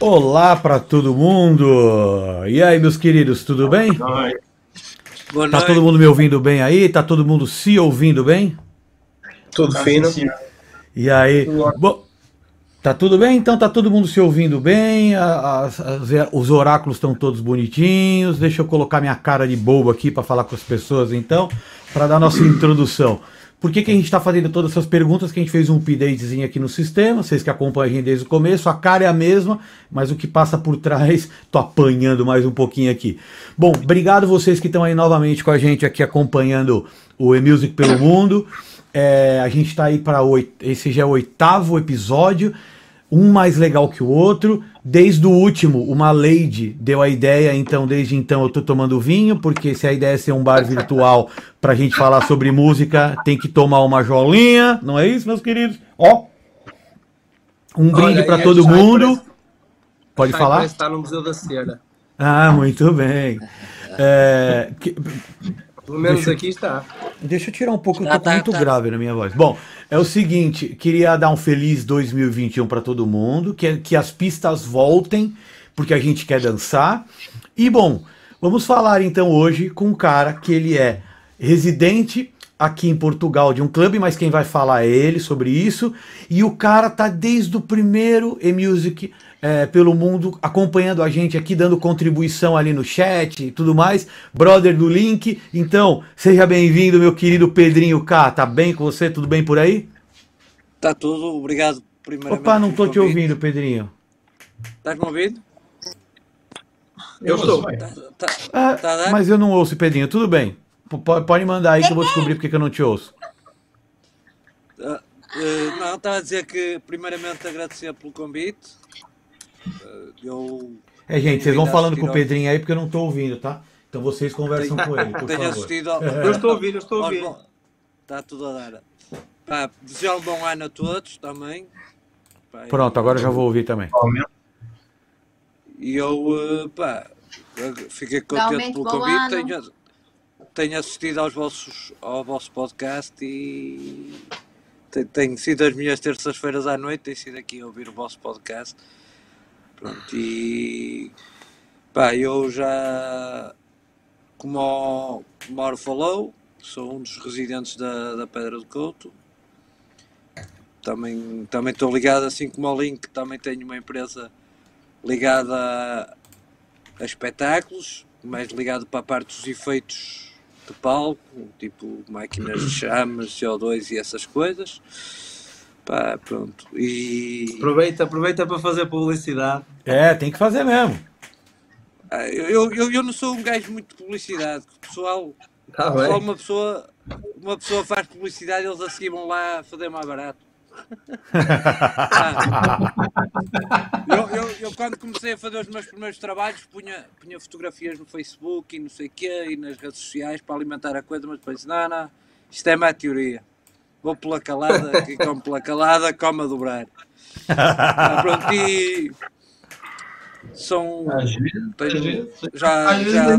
Olá para todo mundo! E aí, meus queridos, tudo bem? Boa Tá noite. todo mundo me ouvindo bem aí? Tá todo mundo se ouvindo bem? Tudo fino. E aí? Tudo. Bom, tá tudo bem? Então tá todo mundo se ouvindo bem? a- as- as- os oráculos estão todos bonitinhos. Deixa eu colocar minha cara de bobo aqui para falar com as pessoas então, para dar nossa introdução. Por que, que a gente está fazendo todas essas perguntas? Que a gente fez um updatezinho aqui no sistema, vocês que acompanham a gente desde o começo, a cara é a mesma, mas o que passa por trás, tô apanhando mais um pouquinho aqui. Bom, obrigado vocês que estão aí novamente com a gente aqui acompanhando o E-Music pelo Mundo. É, a gente está aí para esse já é o oitavo episódio, um mais legal que o outro. Desde o último, uma lady deu a ideia, então desde então eu tô tomando vinho, porque se a ideia é ser um bar virtual pra gente falar sobre música, tem que tomar uma jolinha, não é isso, meus queridos? Ó, um brinde para todo mundo. Pode falar? está no Museu da Cera. Ah, muito bem. É, que- Pelo menos Deixa eu- aqui está. Deixa eu tirar um pouco, eu Tá, tô tá, muito tá. grave na minha voz. Bom, é o seguinte, queria dar um feliz 2021 para todo mundo, que, que as pistas voltem, porque a gente quer dançar. E bom, vamos falar então hoje com um cara que ele é residente aqui em Portugal de um clube, mas quem vai falar é ele sobre isso. E o cara tá desde o primeiro E-Music é, pelo mundo, acompanhando a gente aqui, dando contribuição ali no chat e tudo mais. Brother do link. Então, seja bem-vindo, meu querido Pedrinho K. Tá bem com você? Tudo bem por aí? Está tudo, obrigado primeiramente. Opa, não tô te ouvindo, Pedrinho. Estás-me ouvindo? Eu estou. Tá, tá, Ah, Tá mas eu não ouço, Pedrinho. Tudo bem. P- Pode, mandar aí que eu vou descobrir porque que eu não te ouço. eh, não, estava a dizer que primeiramente agradecer pelo convite. Eu É, gente, vocês vão falando com o Pedrinho aí porque eu não tô ouvindo, tá? Então vocês conversam Tenho- com ele, por tenho favor. assistido. Eu estou a ouvir, eu estou a ouvir. Está tudo a dar. Pá, desejar um bom ano a todos também. Pá, Pronto, agora eu já vou ouvir também. E eu, eh, pá, fiquei contente Realmente, pelo convite. Tenho, tenho assistido aos vossos, ao vosso podcast e te- tenho sido as minhas terças-feiras à noite, tenho sido aqui a ouvir o vosso podcast. Pronto, e pá, eu já, como o Mauro falou, sou um dos residentes da, da Pedra do Couto. Também também estou ligado, assim como ao Link, também tenho uma empresa ligada a, a espetáculos, mais ligado para a parte dos efeitos de palco, tipo máquinas de chamas, CO2 e essas coisas. Pá, pronto. E Aproveita, aproveita para fazer publicidade. É, tem que fazer mesmo. ah, eu, eu, eu não sou um gajo muito de publicidade. O pessoal, bem. uma pessoa, uma pessoa faz publicidade e eles a seguir vão lá fazer mais barato. Ah. Eu, eu, eu quando comecei a fazer os meus primeiros trabalhos punha, punha fotografias no Facebook e não sei o quê e nas redes sociais para alimentar a coisa, mas depois não, não, isto é má teoria. Vou pela calada, quem come pela calada, come a dobrar. Ah, pronto, e são. tenho- já, já,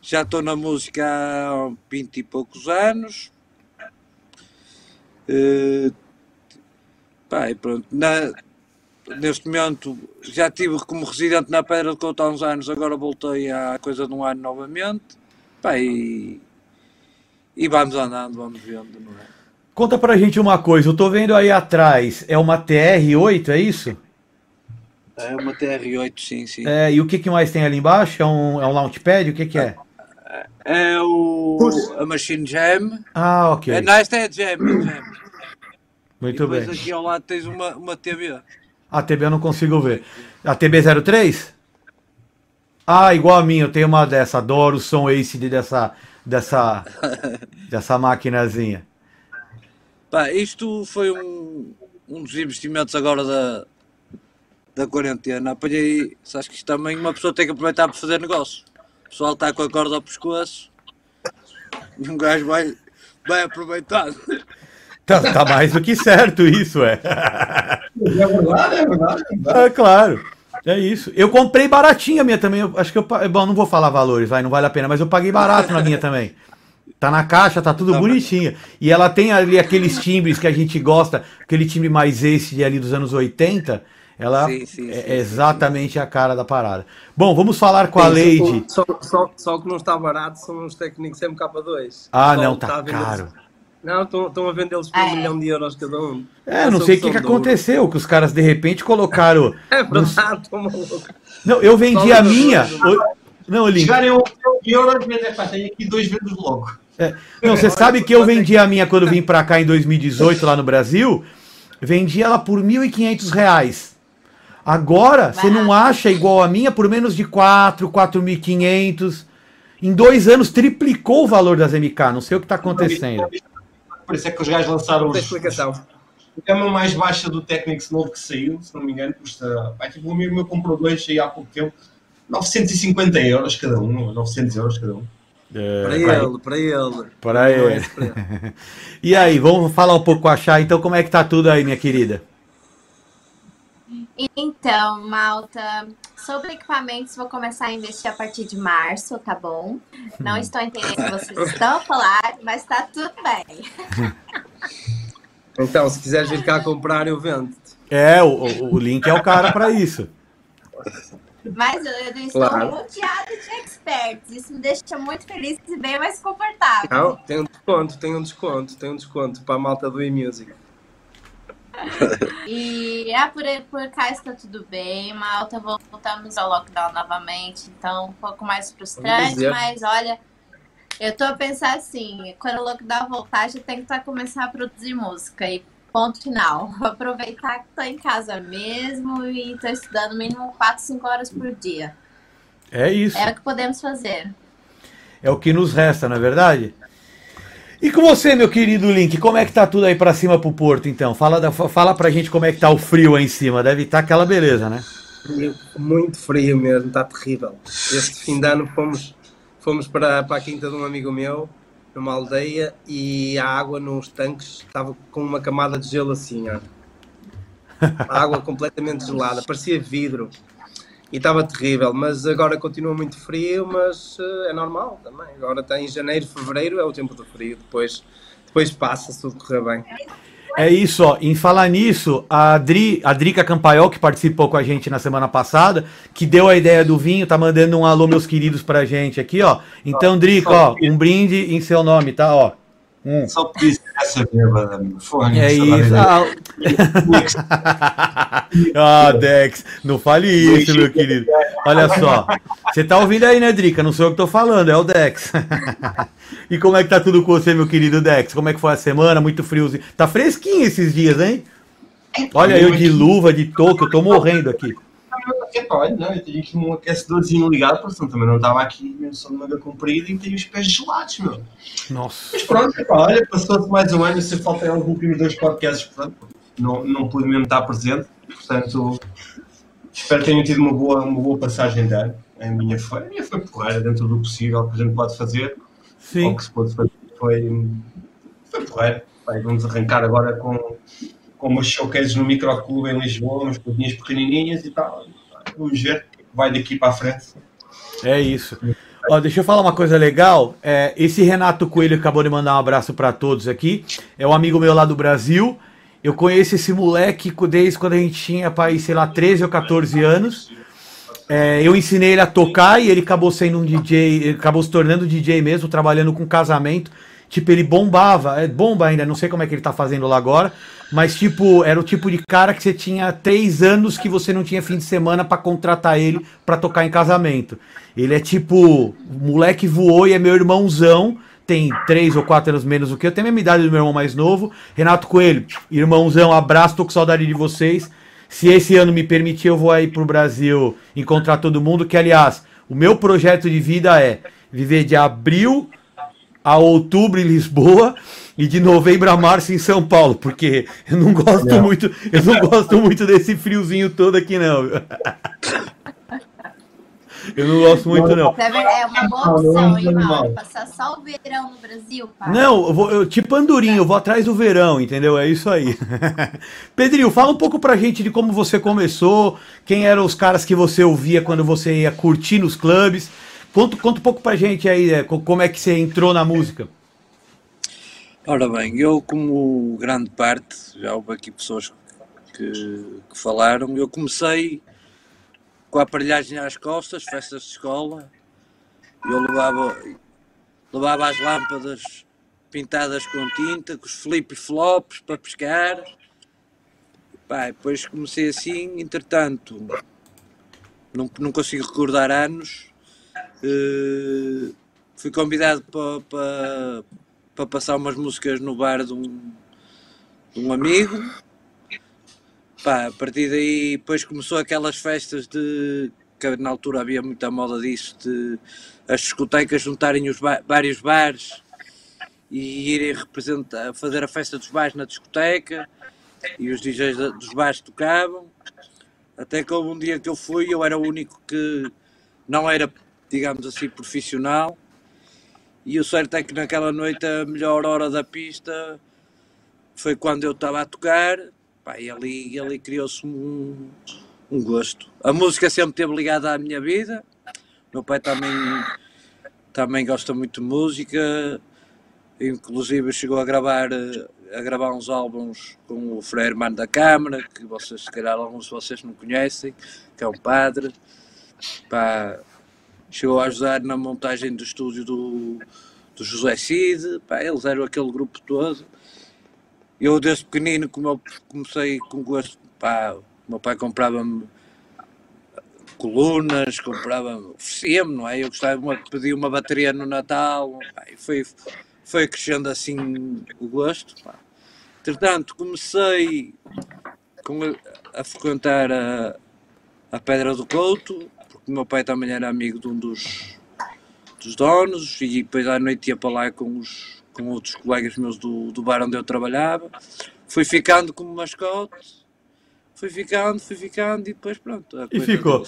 já estou na música há 20 e poucos anos. Eh, pá, e pronto, na- neste momento já estive como residente na Pedra do Couto há uns anos, agora voltei há coisa de um ano novamente. Pá, e, e vamos andando, vamos vendo, não é? Conta pra gente uma coisa, eu tô vendo aí atrás, é uma TR-8, é isso? É uma TR8, sim, sim. É, e o que, que mais tem ali embaixo? É um, é um launchpad? O que, que é? É o a Machine Jam. Ah, ok. É, não, esta é a Jam, é Jam. Muito e depois bem. aqui ao lado tens uma, uma TV. A TB eu não consigo ver. A TB03? Ah, igual a minha, eu tenho uma dessa. Adoro o som ACD dessa, dessa, dessa maquinazinha. Pá, isto foi um, um dos investimentos agora da, da quarentena. Apanhei, sabes que isto também uma pessoa tem que aproveitar para fazer negócio. O pessoal está com a corda ao pescoço e um gajo vai, vai aproveitar. Tá, tá mais do que certo isso, é. É verdade, é verdade. É claro. É isso. Eu comprei baratinha a minha também. Eu acho que eu. Bom, não vou falar valores, vai, não vale a pena, mas eu paguei barato na minha também. Tá na caixa, tá tudo Tá, bonitinha. E ela tem ali aqueles timbres que a gente gosta, aquele timbre mais esse ali dos anos 80. Ela Sim, sim, é sim, exatamente a cara da parada. Bom, vamos falar com a Lady. Só, só, só o que não está barato são os técnicos MK2. Ah, Só não, tá vendê-los- caro. Não, estão, a vendê-los por Ah, um é? milhão de euros cada um. É, não sei o que, que aconteceu, que os caras de repente colocaram. É verdade, estou maluco. Não, eu vendi a minha. Não, Link. Chegarem a um milhão de euros, mas tenho aqui dois vezes logo. É, Não, você sabe que eu vendi a minha quando vim pra cá em 2018, lá no Brasil. Vendi ela por 1.500 reais. Agora, você não acha igual a minha por menos de 4, 4.500. Em dois anos, triplicou o valor das MK. Não sei o que tá acontecendo. Por isso é que os gajos lançaram os. explicação. A gama mais baixa do Technics novo que saiu, se não me engano, custa. Pá, tipo, um amigo meu comprou dois aí há pouco tempo. 950 euros cada um, 900 euros cada um. Para É, ele, para ele. para aí. É para ele. E aí, vamos falar um pouco com a Chay. Então, como é que tá tudo aí, minha querida? Então, Malta, sobre equipamentos, vou começar a investir a partir de março, tá bom? Não estou entendendo o que vocês estão a falar, mas tá tudo bem. Então, se quiseres vir cá comprar, eu vendo. É, o, o, Link é o cara para isso. Mas eu, eu estou Claro. rodeada de experts. Isso me deixa muito feliz e bem mais confortável. Não, tem um desconto, tem um desconto, tem um desconto para a malta do e-music. E ah, por, por cá está tudo bem, Malta. Voltamos ao lockdown novamente, então um pouco mais frustrante, dizer. mas olha, eu tô a pensar assim, quando o lockdown voltar, já tem que tá, começar a produzir música e ponto final. Vou aproveitar que tô em casa mesmo e tô estudando mínimo 4, 5 horas por dia. É isso. É o que podemos fazer. É o que nos resta, não é verdade? E com você, meu querido Link, como é que tá tudo aí pra cima pro Porto, então? Fala, da, fala pra gente como é que tá o frio aí em cima. Deve estar aquela beleza, né? Muito frio mesmo, está terrível. Este fim de ano fomos, fomos para, para a quinta de um amigo meu, numa aldeia, e a água nos tanques estava com uma camada de gelo assim, ó. A água completamente gelada, parecia vidro. E estava terrível, mas agora continua muito frio, mas eh, é normal também. Agora está em janeiro, fevereiro, é o tempo do frio, depois, depois passa se tudo correr bem. É isso, ó. Em falar nisso, a, Adri, a Drica Campaiol, que participou com a gente na semana passada, que deu a ideia do vinho, tá mandando um alô, meus queridos, pra gente aqui, ó. Então, Drica, ó, um brinde em seu nome, tá? Ó. Um. Só podia ser essa bêbada, meu. Fone, É isso. Ah, ah, Dex, não fale isso, meu querido. Olha só. Você tá ouvindo aí, né, Drica? Não sou eu que tô falando, é o Dex. E como é que tá tudo com você, meu querido Dex? Como é que foi a semana? Muito friozinho. Tá fresquinho esses dias, hein? Olha eu de luva, de touca, eu tô morrendo aqui. Olha, não, eu tenho aqui um aquecedorzinho ligado, portanto também não estava aqui mesmo só de manga comprida e tenho os pés gelados, meu. Nossa. Mas pronto, epá, olha, passou-se mais um ano se faltam os últimos dois podcasts, portanto, não, não pude mesmo estar presente, portanto, espero que tenham tido uma boa, uma boa passagem de ano. A minha foi, a minha foi porreira, dentro do possível que a gente pode fazer, Sim. ou que se pode fazer, foi, foi porreira. Bem, vamos arrancar agora com, com umas showcases no microclube em Lisboa, umas coisinhas pequenininhas e tal. Que vai daqui para frente. É isso. Ó, deixa eu falar uma coisa legal. É, esse Renato Coelho acabou de mandar um abraço para todos aqui. É um amigo meu lá do Brasil. Eu conheço esse moleque desde quando a gente tinha, pai, sei lá, 13 ou 14 anos. É, eu ensinei ele a tocar e ele acabou sendo um DJ, acabou se tornando DJ mesmo, trabalhando com casamento. Tipo, ele bombava, é bomba ainda, não sei como é que ele tá fazendo lá agora, mas tipo, era o tipo de cara que você tinha três anos que você não tinha fim de semana pra contratar ele pra tocar em casamento. Ele é tipo, moleque voou e é meu irmãozão, tem três ou quatro anos menos do que eu, tenho a mesma idade do meu irmão mais novo. Renato Coelho, irmãozão, abraço, tô com saudade de vocês. Se esse ano me permitir, eu vou aí pro Brasil encontrar todo mundo, que aliás, o meu projeto de vida é viver de abril a outubro em Lisboa e de novembro a março em São Paulo, porque eu não gosto Não. muito, eu não gosto muito desse friozinho todo aqui não. Eu não gosto muito não. É É uma boa opção, hein, Mauro? Passar só o verão no Brasil, pai. Não, eu vou, eu, tipo andorinho, eu vou atrás do verão, entendeu? É isso aí. Pedrinho, fala um pouco pra gente de como você começou, quem eram os caras que você ouvia quando você ia curtir nos clubes. Conta, conta um pouco pra gente aí, é, co- como é que você entrou na música. Ora bem, eu como grande parte, já houve aqui pessoas que, que falaram. Eu comecei com a aparelhagem às costas, festas de escola. Eu levava, levava as lâmpadas pintadas com tinta, com os flip-flops para pescar. Pá, depois comecei assim, entretanto, não, não consigo recordar anos. Uh, fui convidado para, para, para passar umas músicas no bar de um, de um amigo. Pá, a partir daí, depois começou aquelas festas de. que na altura havia muita moda disso, de as discotecas juntarem os ba vários bares e irem representar, fazer a festa dos bares na discoteca e os DJs dos bares tocavam. Até que houve um dia que eu fui, eu era o único que não era, digamos assim, profissional. E o certo é que naquela noite a melhor hora da pista foi quando eu estava a tocar. Pá, e ali, ali criou-se um, um gosto. A música sempre esteve ligada à minha vida. Meu pai também, também gosta muito de música. Inclusive chegou a gravar a gravar uns álbuns com o Frei Hermano da Câmara, que vocês, se calhar, alguns de vocês não conhecem, que é um padre. Pá, chegou a ajudar na montagem do estúdio do, do José Cid, pá, eles eram aquele grupo todo. Eu, desde pequenino, como eu comecei com gosto, pá, meu pai comprava-me colunas, comprava-me, oferecia-me, não é? Eu gostava de pedir uma bateria no Natal, pá, e foi foi crescendo assim o gosto. Entretanto, comecei com a, a frequentar a, a Pedra do Couto, o meu pai também era amigo de um dos, dos donos, e depois à noite ia para lá com, os, com outros colegas meus do, do bar onde eu trabalhava. Fui ficando como mascote, fui ficando, fui ficando, e depois pronto. e ficou.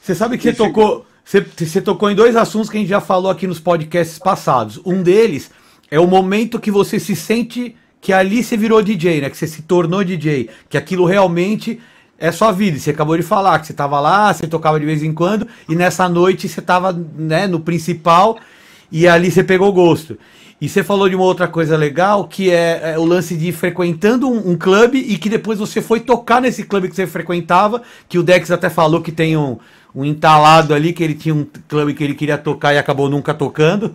Você sabe que você tocou, você, você tocou em dois assuntos que a gente já falou aqui nos podcasts passados. Um deles é o momento que você se sente que ali você virou DJ, né? Que você se tornou DJ, que aquilo realmente é sua vida. Você acabou de falar que você estava lá, você tocava de vez em quando e nessa noite você estava, né, no principal e ali você pegou gosto. E você falou de uma outra coisa legal, que é, é o lance de ir frequentando um, um, clube e que depois você foi tocar nesse clube que você frequentava, que o Dex até falou que tem um, um entalado ali, que ele tinha um clube que ele queria tocar e acabou nunca tocando.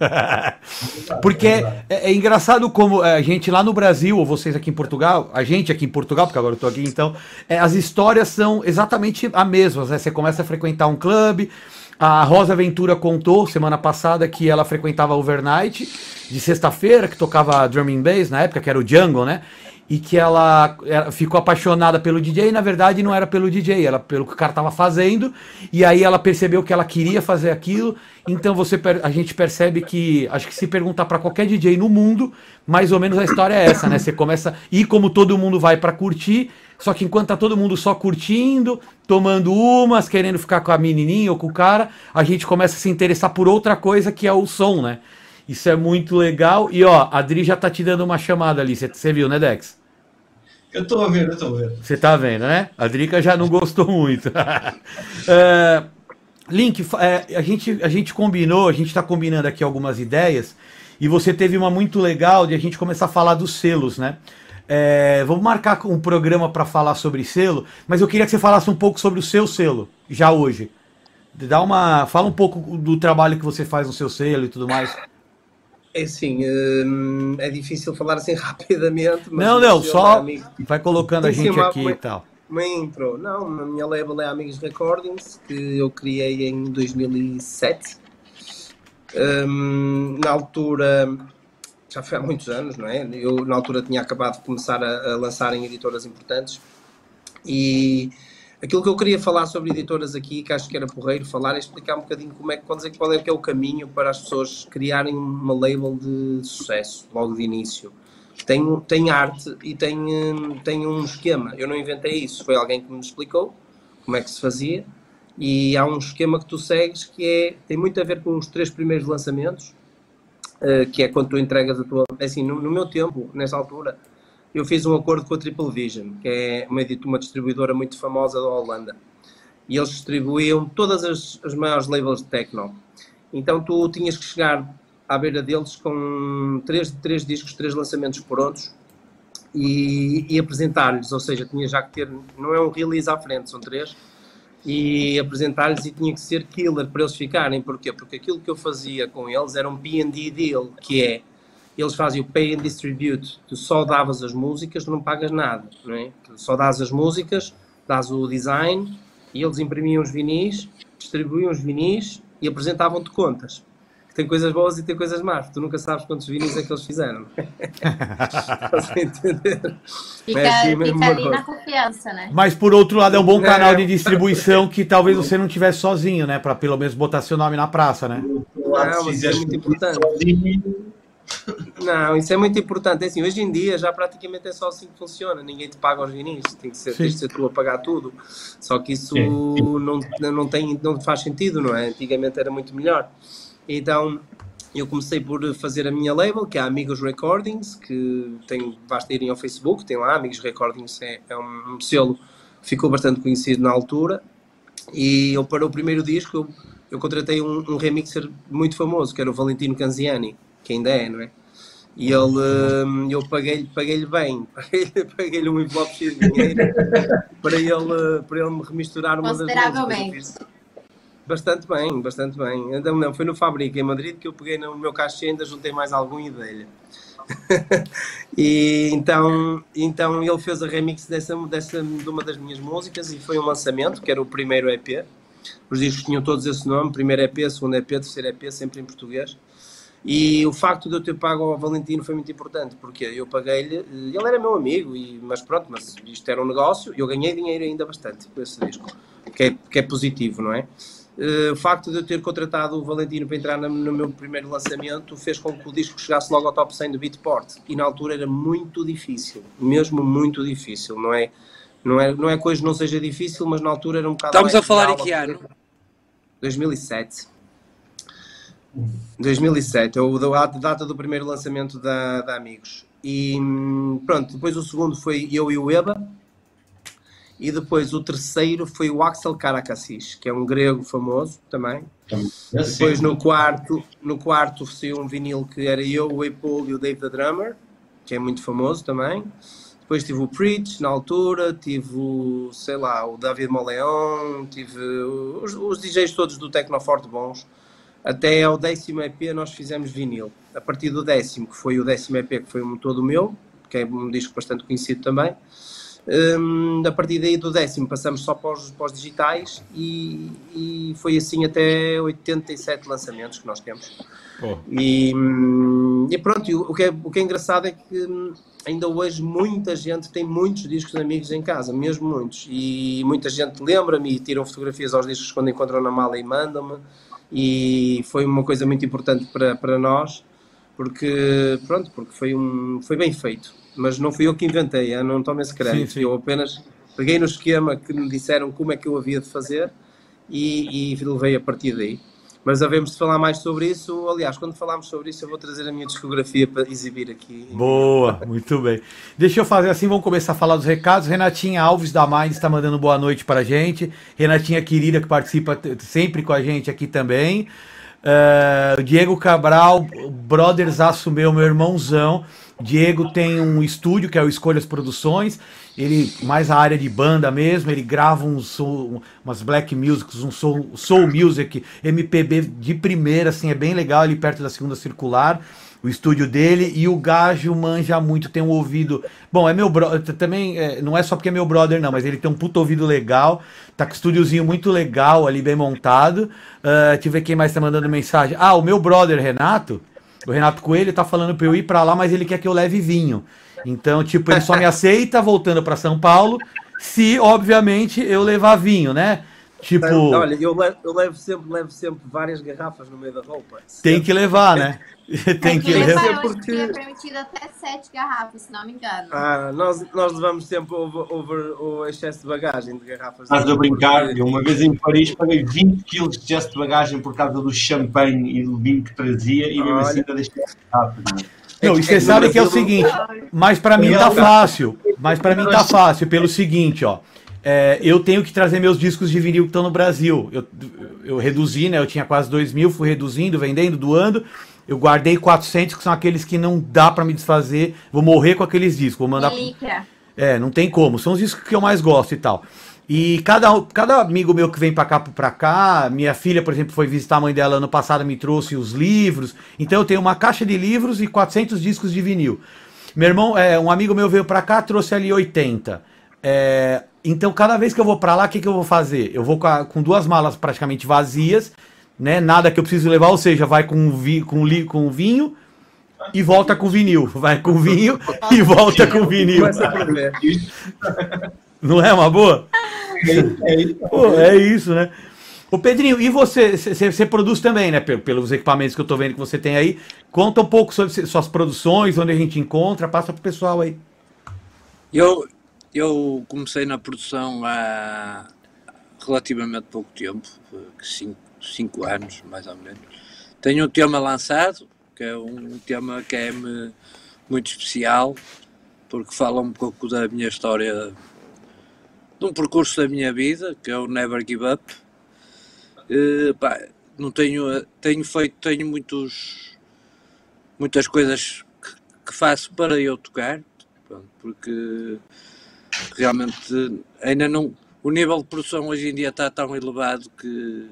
porque é, é, é, engraçado como a gente lá no Brasil, ou vocês aqui em Portugal, a gente aqui em Portugal, porque agora eu tô aqui, então, é, as histórias são exatamente a mesma. Né? Você começa a frequentar um clube. A Rosa Ventura contou semana passada que ela frequentava overnight de sexta-feira, que tocava drum and bass na época, que era o Jungle, né? E que ela, ficou apaixonada pelo DJ e na verdade não era pelo DJ, era pelo que o cara estava fazendo e aí ela percebeu que ela queria fazer aquilo. Então você a gente percebe que acho que se perguntar para qualquer DJ no mundo, mais ou menos a história é essa, né? Você começa e como todo mundo vai para curtir, só que enquanto tá todo mundo só curtindo, tomando umas, querendo ficar com a menininha ou com o cara, a gente começa a se interessar por outra coisa que é o som, né? Isso é muito legal. E ó, a Adri já tá te dando uma chamada ali. Você viu, né, Dex? Eu tô vendo, eu tô vendo. Você tá vendo, né? A Drica já não gostou muito. é, Link, é, a, gente, a gente combinou, a gente tá combinando aqui algumas ideias. E você teve uma muito legal de a gente começar a falar dos selos, né? É, vamos marcar um programa para falar sobre selo, mas eu queria que você falasse um pouco sobre o seu selo, já hoje. Dá uma, fala um pouco do trabalho que você faz no seu selo e tudo mais. É assim, hum, é difícil falar assim rapidamente. não, não, só amigo... vai colocando a gente aqui uma, e tal. Uma intro. Não, a minha label é Amigos Recordings, que eu criei em 2007. Um, na altura, já foi há muitos anos, não é? Eu, na altura, tinha acabado de começar a, a lançar em editoras importantes e Aquilo que eu queria falar sobre editoras aqui, que acho que era porreiro falar, é explicar um bocadinho como é, qual, é, qual é que é o caminho para as pessoas criarem uma label de sucesso, logo de início. Tem, tem arte e tem, tem um esquema. Eu não inventei isso, foi alguém que me explicou como é que se fazia. E há um esquema que tu segues que é, tem muito a ver com os três primeiros lançamentos, uh, que é quando tu entregas a tua. É assim, no, no meu tempo, nessa altura, eu fiz um acordo com a Triple Vision, que é uma, uma distribuidora muito famosa da Holanda. E eles distribuíam todas as, as maiores labels de techno. Então tu tinhas que chegar à beira deles com três, três discos, três lançamentos prontos e, e apresentar-lhes, ou seja, tinha já que ter, não é um release à frente, são três, e apresentar-lhes e tinha que ser killer para eles ficarem, porquê? Porque aquilo que eu fazia com eles era um P&D deal, que é, eles fazem o pay and distribute, tu só davas as músicas, tu não pagas nada, não é? Tu só dás as músicas, dás o design, e eles imprimiam os vinis, distribuíam os vinis e apresentavam-te contas tem coisas boas e tem coisas más. Tu nunca sabes quantos vinis é que eles fizeram. Estás a entender? Fica, é assim fica ali na confiança, né? Mas por outro lado, é um bom canal de distribuição que talvez você não tivesse sozinho, né? Para pelo menos botar seu nome na praça, né? Não, mas isso é muito importante. Não, isso é muito importante. É assim, hoje em dia já praticamente é só assim que funciona. Ninguém te paga os vinis, tem que ser, tem que ser tu a pagar tudo. Só que isso não, não, tem, não faz sentido, não é? Antigamente era muito melhor. Então eu comecei por fazer a minha label, que é a Amigos Recordings, que tem, basta irem ao Facebook, tem lá, Amigos Recordings é, é um selo que ficou bastante conhecido na altura. E eu, para o primeiro disco, eu, eu contratei um, um, remixer muito famoso, que era o Valentino Canziani, que ainda é, não é? E ele, hum, eu paguei-lhe paguei bem, paguei-lhe paguei um envelope cheio de dinheiro para ele, para ele me remisturar uma das músicas. Bastante bem, bastante bem. Então, não, foi no Fábrica em Madrid que eu peguei no meu caixa e ainda juntei mais algum e dei e então, então ele fez a remix dessa, dessa, de uma das minhas músicas e foi um lançamento, que era o primeiro EP. Os discos tinham todos esse nome, primeiro EP, segundo EP, terceiro EP, sempre em português. E o facto de eu ter pago ao Valentino foi muito importante, porque eu paguei-lhe, ele era meu amigo, e, mas pronto, mas isto era um negócio, eu ganhei dinheiro ainda bastante com esse disco, que é, que é positivo, não é? Uh, o facto de eu ter contratado o Valentino para entrar no, no, meu primeiro lançamento fez com que o disco chegasse logo ao top 100 do Beatport e na altura era muito difícil, mesmo muito difícil, não é? Não é, não é que hoje não seja difícil, mas na altura era um bocado Estamos a falar em que ano? 2007. 2007, é a data do primeiro lançamento da, da Amigos. E hum, pronto, depois o segundo foi eu e o Eba, e depois o terceiro foi o Axel Karakassis, que é um grego famoso também. Depois no quarto, no quarto saiu um vinil que era eu, o Apple e o Dave the Drummer, que é muito famoso também. Depois tive o Preach na altura, tive o, sei lá, o David Moleon, tive os, os DJs todos do Tecnoforte bons. Até ao décimo EP nós fizemos vinil. A partir do décimo, que foi o décimo EP, que foi um todo meu, que é um disco bastante conhecido também, um, a partir daí do décimo passamos só para os, para os digitais e, e, foi assim até 87 lançamentos que nós temos. Oh. E, hum, e, pronto, o que, é, o que é engraçado é que hum, ainda hoje muita gente tem muitos discos de amigos em casa, mesmo muitos. E muita gente lembra-me e tiram fotografias aos discos quando encontram na mala e mandam-me. E foi uma coisa muito importante para, para nós, porque, pronto, porque foi, um, foi bem feito mas não fui eu que inventei, eu não tomo esse crédito. Sim, sim. Eu apenas peguei no esquema que me disseram como é que eu havia de fazer e, e levei a partir daí. Mas havemos de falar mais sobre isso. Aliás, quando falarmos sobre isso, eu vou trazer a minha discografia para exibir aqui. Boa, muito bem. Deixa eu fazer assim, vamos começar a falar dos recados. Renatinha Alves da Mind está mandando boa noite para a gente. Renatinha querida, que participa sempre com a gente aqui também. Uh, Diego Cabral, Brothers Assumeu, meu irmãozão. Diego tem um estúdio que é o Escolhas Produções. Ele, mais a área de banda mesmo, ele grava uns soul, umas black musics, um soul, soul music, MPB de primeira, assim, é bem legal, ali perto da segunda circular o estúdio dele e o Gajo manja muito, tem um ouvido. Bom, é meu brother, também é, não é só porque é meu brother, não, mas ele tem um puto ouvido legal, tá com o estúdiozinho muito legal ali, bem montado. Uh, deixa eu ver quem mais tá mandando mensagem. Ah, o meu brother Renato, o Renato Coelho tá falando pra eu ir pra lá, mas ele quer que eu leve vinho. Então, tipo, ele só me aceita voltando para São Paulo, se, obviamente, eu levar vinho, né? Tipo. Olha, eu levo, eu levo, sempre, levo sempre várias garrafas no meio da roupa. Tem que levar, né? Tem que levar. Porque... é permitido até sete garrafas, se não me engano. Ah, nós, nós levamos sempre over, over o excesso de bagagem de garrafas. Estás a brincar? Eu uma vez em Paris paguei 20 kg de excesso de bagagem por causa do champanhe e do vinho que trazia e mesmo assim ainda deixei garrafas. Não, e você sabe que é o seguinte, mas para mim tá fácil, mas para mim tá fácil pelo seguinte, ó. É, eu tenho que trazer meus discos de vinil que estão no Brasil. Eu, eu reduzi, né? Eu tinha quase 2 mil, fui reduzindo, vendendo, doando. Eu guardei 400, que são aqueles que não dá para me desfazer. Vou morrer com aqueles discos. Vou mandar. Relíquia. É, não tem como. São os discos que eu mais gosto e tal. E cada, cada amigo meu que vem pra cá, pra cá, minha filha, por exemplo, foi visitar a mãe dela ano passado, me trouxe os livros. Então eu tenho uma caixa de livros e 400 discos de vinil. Meu irmão, é, um amigo meu veio pra cá, trouxe ali 80. É, então cada vez que eu vou pra lá, o que, que eu vou fazer? Eu vou com, a- com duas malas praticamente vazias, né? Nada que eu preciso levar, ou seja, vai com, vi, com, li, com vinho e volta com vinil. Vai com vinho e volta com vinil. Não é uma boa? É isso. Pô, é isso, né? Ô Pedrinho, e você? Você produz também, né? Pel- Pelos equipamentos que eu tô vendo que você tem aí. Conta um pouco sobre suas produções, onde a gente encontra, passa pro pessoal aí. Eu, eu comecei na produção há relativamente pouco tempo, cinco, cinco anos mais ou menos. Tenho um tema lançado, que é um tema que é muito especial, porque fala um pouco da minha história, de um percurso da minha vida, que é o Never Give Up. Eh, pá, não tenho, tenho feito, tenho muitos, muitas coisas que, que faço para eu tocar, pronto, porque realmente ainda não. O nível de produção hoje em dia está tão elevado que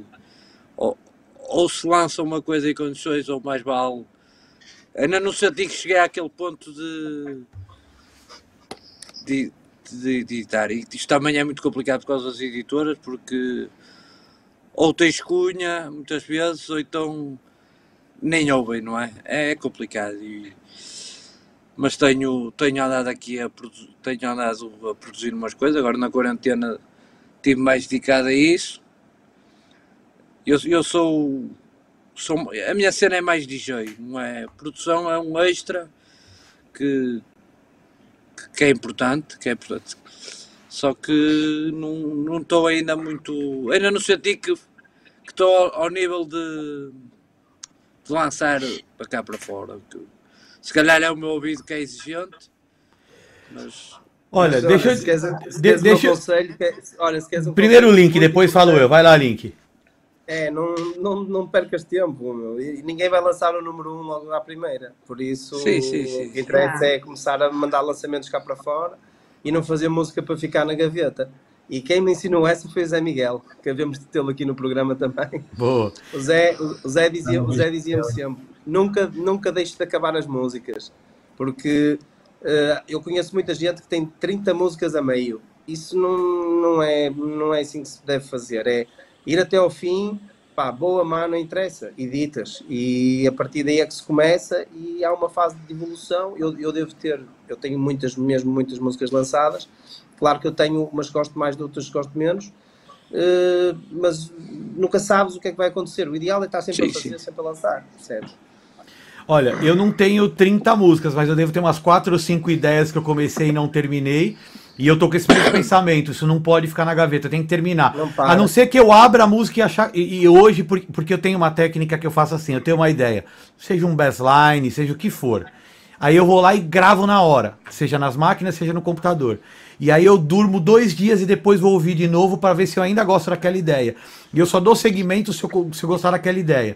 ou, ou se lança uma coisa em condições ou mais vale. Ainda não senti que cheguei àquele ponto de. de, de editar. E isto também é muito complicado por causa das editoras, porque ou tens cunha muitas vezes, ou então nem ouvem, não é? É complicado. E, mas tenho, tenho andado aqui a, produ- tenho andado a produzir umas coisas, agora na quarentena estive mais dedicado a isso. Eu, eu sou, sou. A minha cena é mais DJ, não é? Produção é um extra que, que é importante, que é importante. Só que não não estou ainda muito. Ainda não senti que que estou ao, ao nível de, de lançar para cá para fora. que se calhar é o meu ouvido que é exigente, mas Olha, Mas, deixa eu. se queres, se de- queres deixa um conselho, que- olha, se queres um Primeiro o link, depois falo eu. Vai lá, link. É, não, não, não percas tempo, meu. E ninguém vai lançar o número 1 um logo à primeira. Por isso, Sim, sim, sim. o que interessa é começar a mandar lançamentos cá para fora e não fazer música para ficar na gaveta. E quem me ensinou essa foi o Zé Miguel, que havemos de tê-lo aqui no programa também. Boa. O Zé, o Zé dizia, o Zé dizia sempre: nunca, nunca deixes de acabar as músicas, porque eh, eu conheço muita gente que tem 30 músicas a meio. Isso não, não, é, não é assim que se deve fazer. É ir até ao fim, pá, boa má, não interessa, editas. E a partir daí é que se começa e há uma fase de evolução. Eu, eu devo ter, eu tenho muitas, mesmo muitas músicas lançadas. Claro que eu tenho umas que gosto mais de outras que gosto menos. Uh, mas nunca sabes o que é que vai acontecer. O ideal é estar sempre Sim, a fazer, sim. sempre a lançar, percebes? Olha, eu não tenho 30 músicas, mas eu devo ter umas 4 ou 5 ideias que eu comecei e não terminei. E eu tô com esse mesmo pensamento, isso não pode ficar na gaveta, tem que terminar. Não. A não ser que eu abra a música e achar. E, e hoje, por- porque eu tenho uma técnica que eu faço assim, eu tenho uma ideia. Seja um bassline, seja o que for. Aí eu vou lá e gravo na hora, seja nas máquinas, seja no computador. E aí eu durmo dois dias e depois vou ouvir de novo para ver se eu ainda gosto daquela ideia. E eu só dou seguimento se eu, se eu gostar daquela ideia.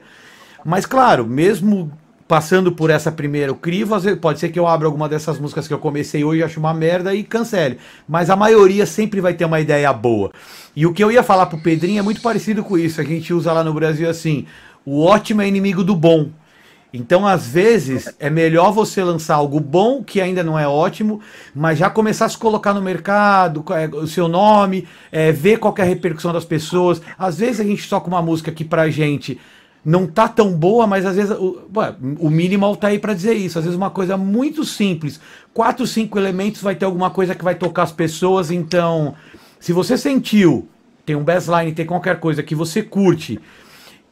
Mas claro, mesmo passando por essa primeira crivo, pode ser que eu abra alguma dessas músicas que eu comecei hoje ache uma merda e cancele. Mas a maioria sempre vai ter uma ideia boa. E o que eu ia falar pro Pedrinho é muito parecido com isso. A gente usa lá no Brasil assim: o ótimo é inimigo do bom. Então, às vezes, é melhor você lançar algo bom, que ainda não é ótimo, mas já começar a se colocar no mercado, é, o seu nome, é, ver qual é a repercussão das pessoas. Às vezes a gente toca uma música que pra gente não tá tão boa, mas às vezes o, o minimal tá aí pra dizer isso. Às vezes uma coisa muito simples, quatro, cinco elementos vai ter alguma coisa que vai tocar as pessoas. Então, se você sentiu, tem um bassline, tem qualquer coisa que você curte,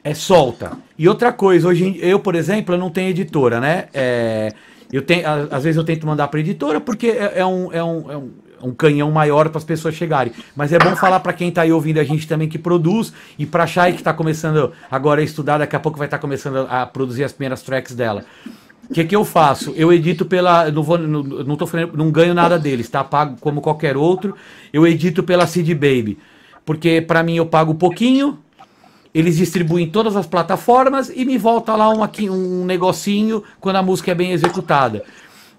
é solta. E outra coisa, hoje eu, por exemplo, eu não tenho editora, né? É, eu tenho, às vezes eu tento mandar para editora porque é, é um, é, um, é um- um canhão maior para as pessoas chegarem. Mas é bom falar para quem tá aí ouvindo a gente também que produz e para Chay que tá começando agora a estudar, daqui a pouco vai estar começando a produzir as primeiras tracks dela. O que, que eu faço? Eu edito pela. Não, vou, não, não, tô não ganho nada deles, tá? Pago como qualquer outro. Eu edito pela CD Baby. Porque para mim eu pago pouquinho, eles distribuem em todas as plataformas e me volta lá um, um negocinho quando a música é bem executada.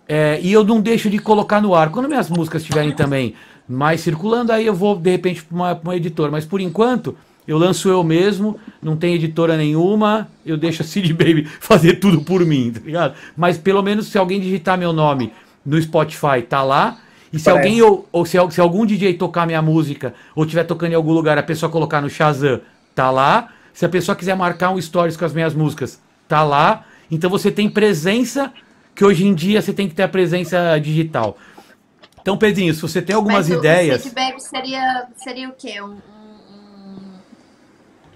É, e eu não deixo de colocar no ar. Quando minhas músicas estiverem também mais circulando, aí eu vou de repente para uma, uma editora. Mas por enquanto, eu lanço eu mesmo, não tem editora nenhuma, eu deixo a CD Baby fazer tudo por mim, tá ligado? Mas pelo menos se alguém digitar meu nome no Spotify, tá lá. E se Parece. alguém, ou, ou se, se algum DJ tocar minha música, ou estiver tocando em algum lugar, a pessoa colocar no Shazam, tá lá. Se a pessoa quiser marcar um stories com as minhas músicas, tá lá. Então você tem presença, que hoje em dia você tem que ter a presença digital. Então, Pedrinho, se você tem algumas Mas o- ideias. O Baby seria, seria o quê? Um, um,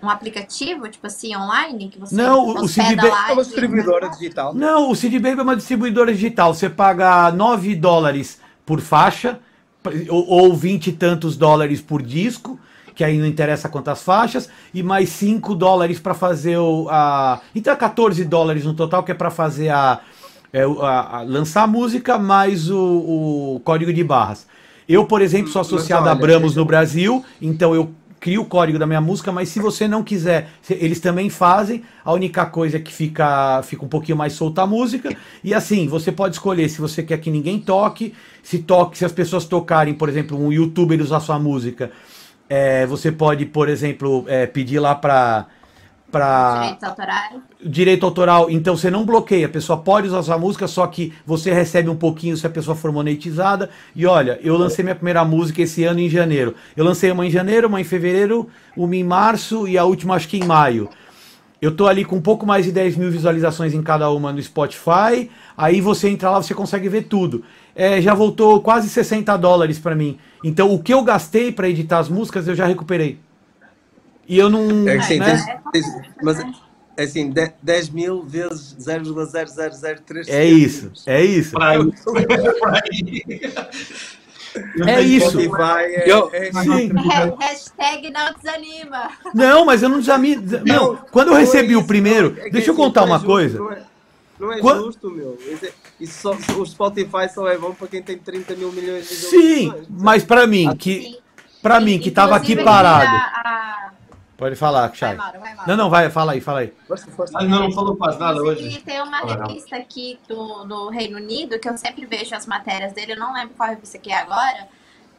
um aplicativo, tipo assim, online? Que você Não, o- lá É uma distribuidora digital. Não, o CD Baby é uma distribuidora digital. Você paga 9 dólares por faixa, ou, ou 20 e tantos dólares por disco, que aí não interessa quantas faixas, e mais 5 dólares para fazer o. A... Então é 14 dólares no total, que é para fazer a, é, a- a- lançar a música mais o, o código de barras. Eu, por exemplo, sou Mas associado a olha, Bramos deixa no Brasil, então eu crio o código da minha música, mas se você não quiser, se- eles também fazem. A única coisa é que fica, fica um pouquinho mais solta a música. E assim, você pode escolher se você quer que ninguém toque, se toque, se as pessoas tocarem, por exemplo, um youtuber usar sua música. é, você pode, por exemplo, é, pedir lá para para Direitos autorais. direito autoral, então você não bloqueia, a pessoa pode usar sua música, só que você recebe um pouquinho se a pessoa for monetizada. E olha, eu lancei minha primeira música esse ano em janeiro. Eu lancei uma em janeiro, uma em fevereiro, uma em março e a última acho que em maio. Eu tô ali com um pouco mais de 10 mil visualizações em cada uma no Spotify. Aí você entra lá, você consegue ver tudo. É, já voltou quase 60 dólares pra mim. Então o que eu gastei pra editar as músicas eu já recuperei. E eu não. É sim, né? tens- tens- mas é assim, de- 10 mil vezes 0,0003. É isso, é isso. É isso. é, Eu- é- Sim. Ha- Hashtag não desanima. Não, mas eu não desamino. Não, quando eu não é recebi o primeiro, não, é deixa eu assim, contar é uma justo, coisa. Não é, não é Qua- justo, meu. Isso, é- isso só, o Spotify só é bom para quem tem 30 mil milhões de Sim, visualizações. mas pra mim, que Sim. para mim que tava aqui parado. a- a- Pode falar, Vai, Chay. Mauro, vai, Mauro. Não, não, vai, fala aí, fala aí. Força, força. Ah, não, não falou quase nada hoje. tem uma Ah, não. revista aqui do, do Reino Unido, que eu sempre vejo as matérias dele, eu não lembro qual revista que é agora,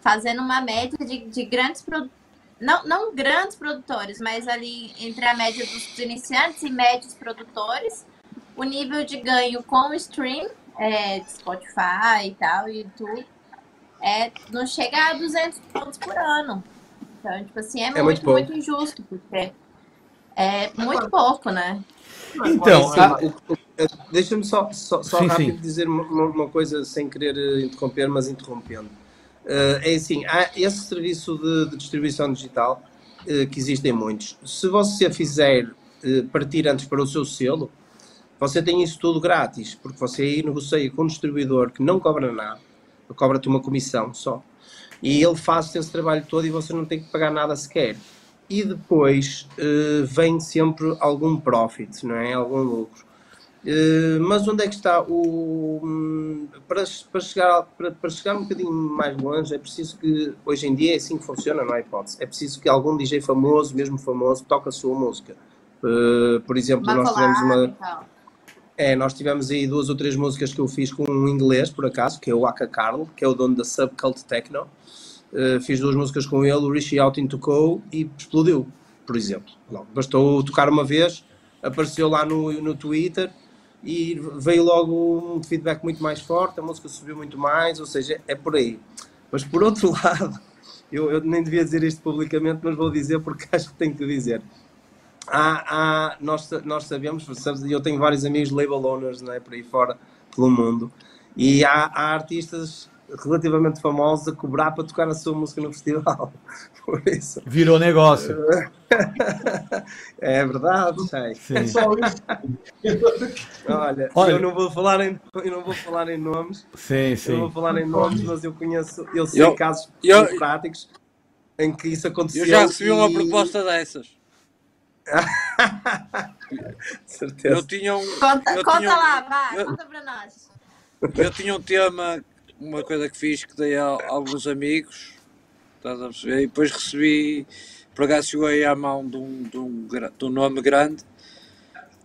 fazendo uma média de, de grandes produ- não, não grandes produtores, mas ali entre a média dos iniciantes e médios produtores, o nível de ganho com o stream é, de Spotify e tal, YouTube, é, não chega a 200 pontos por ano. Então, tipo assim, é, É muito muito, muito injusto, porque é muito pouco, né? Então, a- o- o- Deixa-me só, só, só Sim, rápido sim. dizer uma, uma coisa sem querer interromper, mas interrompendo. Eh, é assim, há esse serviço de, de distribuição digital eh, que existem muitos. Se você fizer eh, partir antes para o seu selo, você tem isso tudo grátis, porque você aí negocia com um distribuidor que não cobra nada, cobra-te uma comissão só. E ele faz esse trabalho todo e você não tem que pagar nada sequer. E depois eh, vem sempre algum profit, não é? Algum lucro. Eh, mas onde é que está o. hum, Para, para, chegar, para, para chegar um bocadinho mais longe, é preciso que. Hoje em dia é assim que funciona, não é hipótese. É preciso que algum DJ famoso, mesmo famoso, toque a sua música. Eh, por exemplo, Uma nós tivemos uma. e tal. É, nós tivemos aí duas ou três músicas que eu fiz com um inglês, por acaso, que é o Aka Carl, que é o dono da Subcult Techno. Uh, fiz duas músicas com ele, o Richie Out Into Co. e explodiu, por exemplo. Bastou tocar uma vez, apareceu lá no, no Twitter e veio logo um feedback muito mais forte, a música subiu muito mais, ou seja, é por aí. Mas por outro lado, eu, eu nem devia dizer isto publicamente, mas vou dizer porque acho que tenho que dizer há, há- nós, nós sabemos, eu tenho vários amigos label owners não é, por aí fora, pelo mundo, e há, há artistas relativamente famosos a cobrar para tocar a sua música no festival. Por isso, Virou negócio. é verdade, sei. Sim. Só isso. Olha, Olha. Eu, não vou falar em, eu não vou falar em nomes, Sim, eu não vou sim. falar em nomes, mas eu conheço, eu sei Eu- casos eu- práticos em que isso aconteceu. Eu já recebi uma e- proposta dessas. Certeza. Eu tinha um. Conta, eu conta tinha um- lá, vai, eu- conta para nós. Eu tinha um tema, uma coisa que fiz que dei a alguns amigos, estás a perceber? E depois recebi por acaso chegou aí à mão de um, de um, de um nome grande.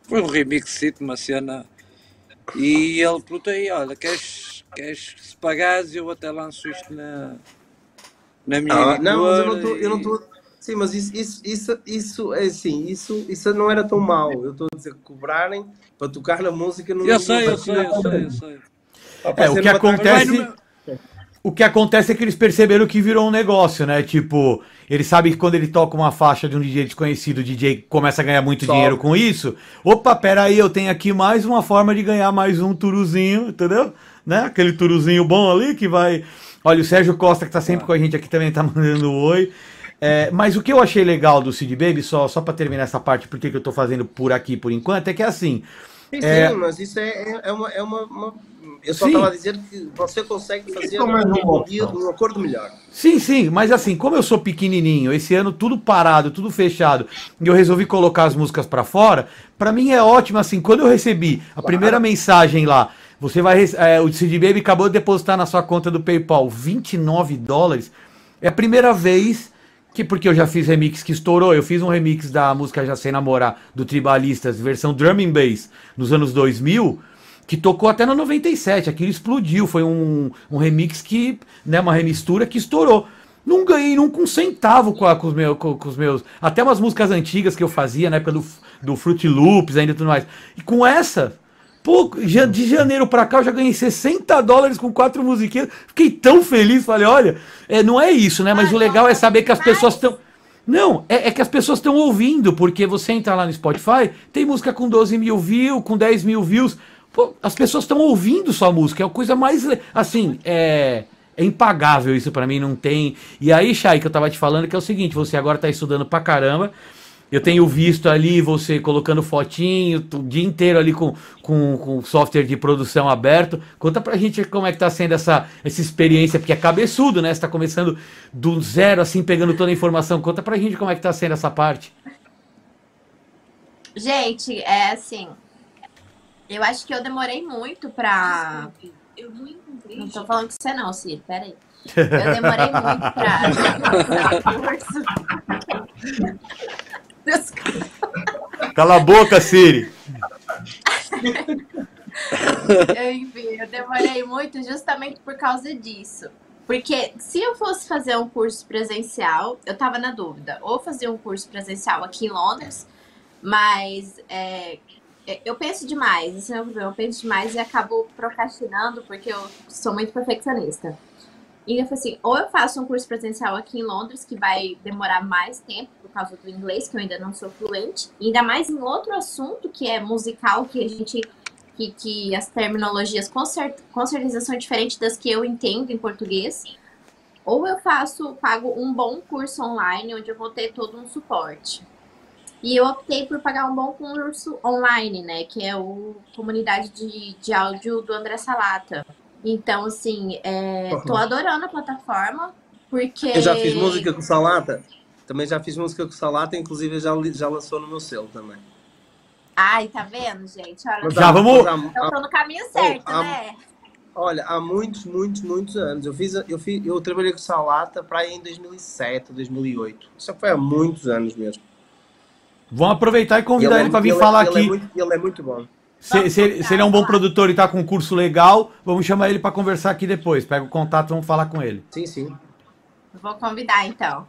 Foi um remix, uma cena. E ele perguntou aí, olha, queres, queres que se pagares, eu até lanço isto na, na minha Ah, não, mas eu não estou. Eu não e-. Sim, mas isso, isso, isso, isso é assim, isso, isso não era tão mau. Eu estou a dizer que cobrarem para tocar na música não Eu sei, eu sei, eu sei, eu sei. É, o que acontece- O que acontece é que eles perceberam que virou um negócio, né? Tipo, eles sabem que quando ele toca uma faixa de um DJ desconhecido, o DJ começa a ganhar muito dinheiro com isso. Opa, pera aí, eu tenho aqui mais uma forma de ganhar mais um turuzinho, entendeu? Né? Aquele turuzinho bom ali que vai. Olha, o Sérgio Costa, que tá sempre com a gente aqui, também tá mandando um oi. É, mas o que eu achei legal do Cid Baby, só, só pra terminar essa parte, porque que eu tô fazendo por aqui por enquanto, é que é assim. Sim, É. sim, mas isso é, é- é uma, é uma, uma- Eu só estava dizer que você consegue fazer é um, opção. um acordo melhor. Sim, sim, mas assim, como eu sou pequenininho, esse ano tudo parado, tudo fechado, e eu resolvi colocar as músicas pra fora, pra mim é ótimo, assim, quando eu recebi a primeira mensagem lá, você vai, é, o CD Baby acabou de depositar na sua conta do PayPal 29 dólares, é a primeira vez que, porque eu já fiz remix que estourou, eu fiz um remix da música Já Sei Namorar, do Tribalistas, versão drum and bass, nos anos 2000, que tocou até no 97, aquilo explodiu, foi um, um remix que, né, uma remistura que estourou. Não ganhei nunca um centavo com, a- com os meus, com, com os meus, até umas músicas antigas que eu fazia, né, pelo do Fruit Loops ainda e tudo mais. E com essa, pô, já- de janeiro pra cá eu já ganhei 60 dólares com quatro musiquinhas. Fiquei tão feliz, falei, olha, é, não é isso, né, mas o legal é saber que as pessoas estão não, é, é que as pessoas estão ouvindo, porque você entra lá no Spotify, tem música com 12 mil views, com 10 mil views. As pessoas estão ouvindo sua música, é a coisa mais. Assim, é. É impagável isso pra mim, não tem. E aí, Chay, que eu tava te falando, que é o seguinte: você agora tá estudando pra caramba. Eu tenho visto ali você colocando fotinho, o dia inteiro ali com, com, com software de produção aberto. Conta pra gente como é que tá sendo essa, essa experiência, porque é cabeçudo, né? Você tá começando do zero, assim, pegando toda a informação. Conta pra gente como é que tá sendo essa parte. Gente, é assim. Eu acho que eu demorei muito pra. Eu não encontrei. Não tô falando com você, não, Ciro. Peraí. Eu demorei muito pra. Desculpa. Cala a boca, Siri. Eu, enfim, eu demorei muito justamente por causa disso. Porque se eu fosse fazer um curso presencial, eu tava na dúvida. Ou fazer um curso presencial aqui em Londres, mas é, eu penso demais, esse é o meu problema. Eu penso demais e acabo procrastinando porque eu sou muito perfeccionista. E eu falei assim, ou eu faço um curso presencial aqui em Londres, que vai demorar mais tempo por causa do inglês, que eu ainda não sou fluente, ainda mais em outro assunto que é musical, que a gente que, que as terminologias com, cer com certeza são diferentes das que eu entendo em português. Ou eu faço, pago um bom curso online onde eu vou ter todo um suporte. E eu optei por pagar um bom curso online, né? Que é o Comunidade de, de Áudio do André Salata. Então, assim, é, tô adorando a plataforma, porque... Eu já fiz música com Salata. Também já fiz música com Salata, inclusive já, já lançou no meu selo também. Ai, tá vendo, gente? Olha, Já vamos- então tô no caminho certo, ah, né? olha, há muitos, muitos, muitos anos. Eu fiz, eu fiz, eu trabalhei com Salata para em 2007, 2008. Isso foi há muitos anos mesmo. Vamos aproveitar e convidar é- ele pra vir é- falar ele aqui. É muito, ele é muito bom. Se, se ele, se ele é um bom produtor e tá com um curso legal, vamos chamar ele pra conversar aqui depois. Pega o contato, vamos falar com ele. Sim, sim. Vou convidar, então.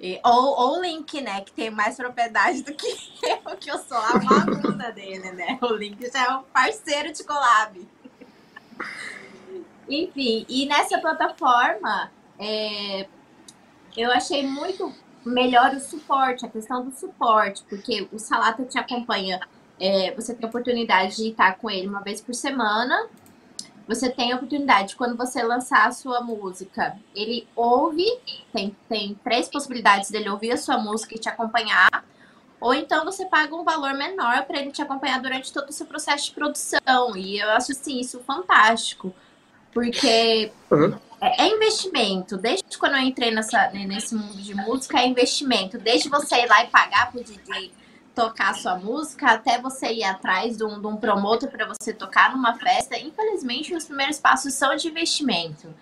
E- ou, ou o Link, né? Que tem mais propriedade do que eu, que eu sou a aluna dele, né? O Link já é um parceiro de collab. Enfim, e nessa plataforma, é, eu achei muito melhor o suporte, a questão do suporte, porque o Salata te acompanha, é, você tem a oportunidade de estar com ele uma vez por semana, você tem a oportunidade, quando você lançar a sua música, ele ouve, tem, tem três possibilidades dele ouvir a sua música e te acompanhar, ou então você paga um valor menor para ele te acompanhar durante todo o seu processo de produção. E eu acho assim, isso fantástico. Porque Uhum. É, é investimento. Desde quando eu entrei nessa, nesse mundo de música, é investimento. Desde você ir lá e pagar pro DJ tocar a sua música, até você ir atrás de um, de um promotor para você tocar numa festa. Infelizmente, os primeiros passos são de investimento.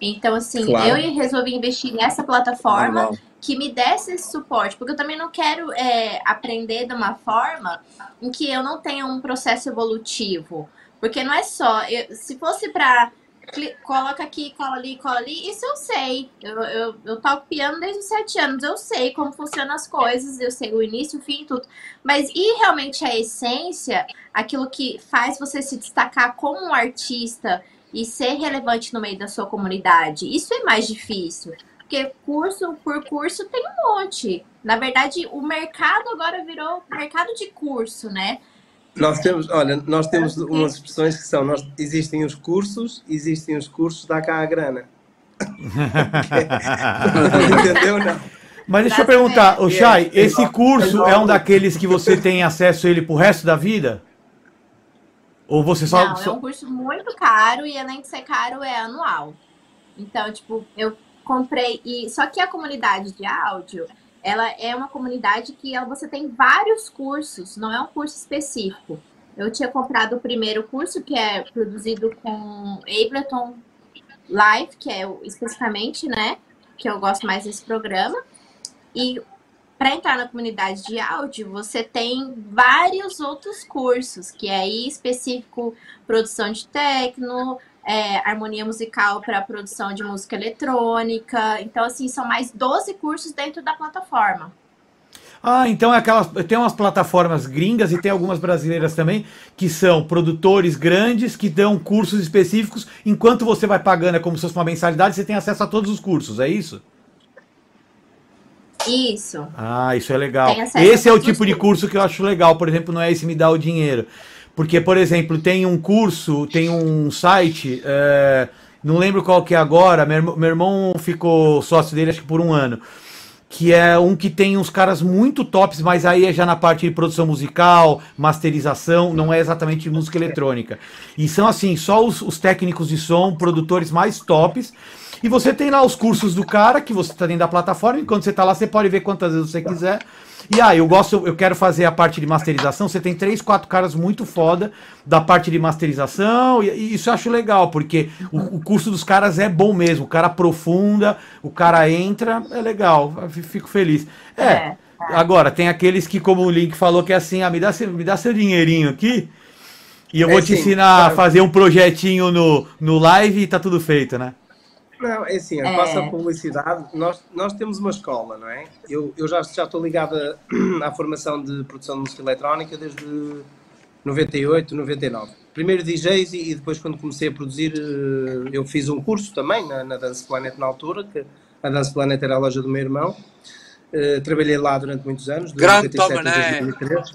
Então, assim, Claro. eu resolvi investir nessa plataforma Normal. que me desse esse suporte, porque eu também não quero é, aprender de uma forma em que eu não tenha um processo evolutivo. Porque não é só, eu- se fosse pra cli- coloca aqui, cola ali, cola ali, isso eu sei. Eu, eu, eu toco piano desde os sete anos, eu sei como funcionam as coisas, eu sei o início, o fim e tudo. Mas e realmente a essência, aquilo que faz você se destacar como um artista e ser relevante no meio da sua comunidade, isso é mais difícil. Porque curso por curso tem um monte. Na verdade, o mercado agora virou mercado de curso, né? Nós temos, olha, nós temos umas expressões que são, nós, existem os cursos, existem os cursos, dá cá a grana. Entendeu? Não. Mas deixa eu perguntar, o Chay, É, esse é, curso é, é um daqueles que você tem acesso a ele pro resto da vida? Ou você só. Não, é um curso muito caro e além de ser caro, é anual. Então, tipo, eu comprei e só que a comunidade de áudio, ela é uma comunidade que ela- você tem vários cursos, não é um curso específico. Eu tinha comprado o primeiro curso que é produzido com Ableton Live, que é especificamente, né, que eu gosto mais desse programa. E para entrar na comunidade de áudio, você tem vários outros cursos, que é aí específico produção de techno, é, harmonia musical para produção de música eletrônica. Então, assim, são mais 12 cursos dentro da plataforma. Ah, então é aquelas. Tem umas plataformas gringas e tem algumas brasileiras também, que são produtores grandes que dão cursos específicos. Enquanto você vai pagando, é como se fosse uma mensalidade, você tem acesso a todos os cursos, é isso? Isso. Ah, isso é legal. Esse é o tipo de curso que eu acho legal, por exemplo, não é esse me dá o dinheiro. Porque, por exemplo, tem um curso, tem um site, é, não lembro qual que é agora, meu, meu irmão ficou sócio dele acho que por um ano. Que é um que tem uns caras muito tops, mas aí é já na parte de produção musical, masterização, não é exatamente música eletrônica. E são assim, só os, os técnicos de som, produtores mais tops. E você tem lá os cursos do cara, que você está dentro da plataforma, e quando você está lá, você pode ver quantas vezes você quiser. E ah, eu gosto, eu quero fazer a parte de masterização. Você tem três, quatro caras muito foda da parte de masterização, e, e isso eu acho legal, porque o, o curso dos caras é bom mesmo. O cara aprofunda, o cara entra, é legal, fico feliz. É, É. agora, tem aqueles que, como o Link falou, que é assim, ah, me dá, seu- me dá seu dinheirinho aqui. E eu É, vou te sim, ensinar a claro. fazer um projetinho no, no live e tá tudo feito, né? Não, é assim, É. passa a publicidade. Nós, nós temos uma escola, não é? Eu, eu já, já estou ligado a- à formação de produção de música eletrónica desde 98, 99. Primeiro DJs e, e depois quando comecei a produzir, eh, eu fiz um curso também na, na Dance Planet na altura, que a Dance Planet era a loja do meu irmão. Eh, trabalhei lá durante muitos anos, de Grande 97 a Tomané. 2003.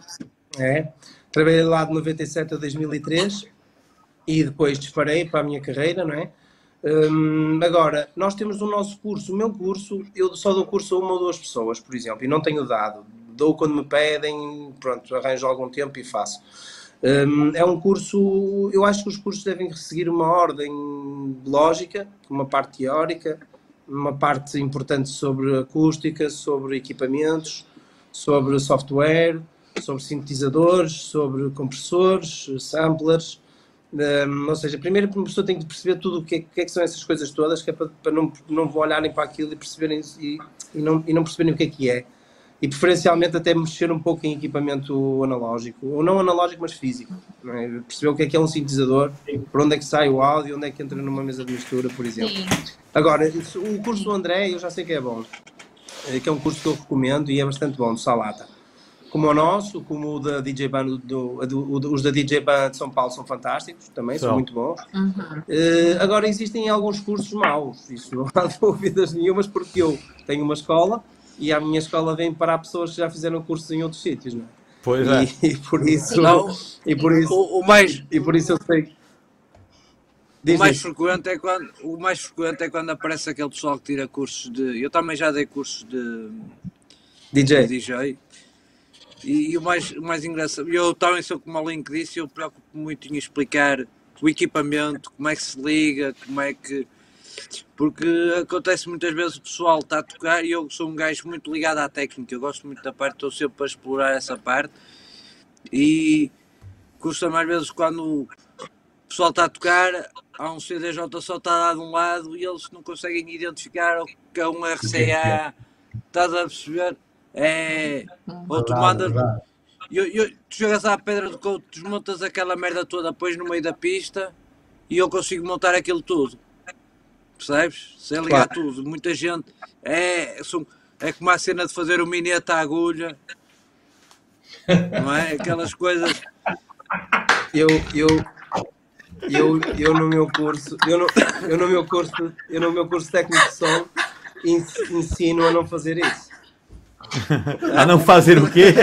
É. Trabalhei lá de 97 a 2003 e depois disparei para a minha carreira, não é? Hum, agora, nós temos o nosso curso, o meu curso, eu só dou curso a uma ou duas pessoas, por exemplo, e não tenho dado. Dou quando me pedem, pronto, arranjo algum tempo e faço. Hum, é um curso, eu acho que os cursos devem seguir uma ordem lógica, uma parte teórica, uma parte importante sobre acústica, sobre equipamentos, sobre software, sobre sintetizadores, sobre compressores, samplers. Um, ou seja, primeiro uma pessoa tem que perceber tudo o que é, que é que são essas coisas todas, que é para, para não, não olharem para aquilo e perceberem e, e, não, e não perceberem o que é que é. E preferencialmente até mexer um pouco em equipamento analógico, ou não analógico, mas físico. não é? Perceber o que é que é um sintetizador, por onde é que sai o áudio, onde é que entra numa mesa de mistura, por exemplo. Sim. Agora, o curso do André, eu já sei que é bom, eh, que é um curso que eu recomendo e é bastante bom, do Salata. Como o nosso, como o da DJ Band, do, do- o- os da DJ Band de São Paulo são fantásticos, também são São. muito bons. Uhum. Eh, agora, existem alguns cursos maus, isso não há dúvidas nenhumas, porque eu tenho uma escola e a minha escola vem para pessoas que já fizeram cursos em outros sítios, não é? Pois é. E, e por isso, Não, e por isso, o, o mais, e por isso eu sei. o Diz, mais frequente é quando o mais frequente é quando aparece aquele pessoal que tira cursos de. Eu também já dei cursos de, de DJ. E, e o mais, o mais engraçado, eu também sou como o Link disse, eu preocupo muito em explicar o equipamento, como é que se liga, como é que. Porque acontece muitas vezes o pessoal está a tocar e eu sou um gajo muito ligado à técnica, eu gosto muito da parte, estou sempre para explorar essa parte e custa mais vezes quando o pessoal está a tocar, há um CDJ só está de um lado e eles não conseguem identificar o que é um RCA. Estás a perceber? É. Ou tu mandas. Eu, eu, tu chegas à pedra do couro, desmontas aquela merda toda, pões no meio da pista e eu consigo montar aquilo tudo. Percebes? Sem ligar tudo. Muita gente. É, são, é como a cena de fazer o minete à agulha. Não é? Aquelas coisas. Eu, eu, eu, eu no meu curso, eu no, eu no meu curso, eu no meu curso técnico de som ens- ensino a não fazer isso. A não fazer o quê?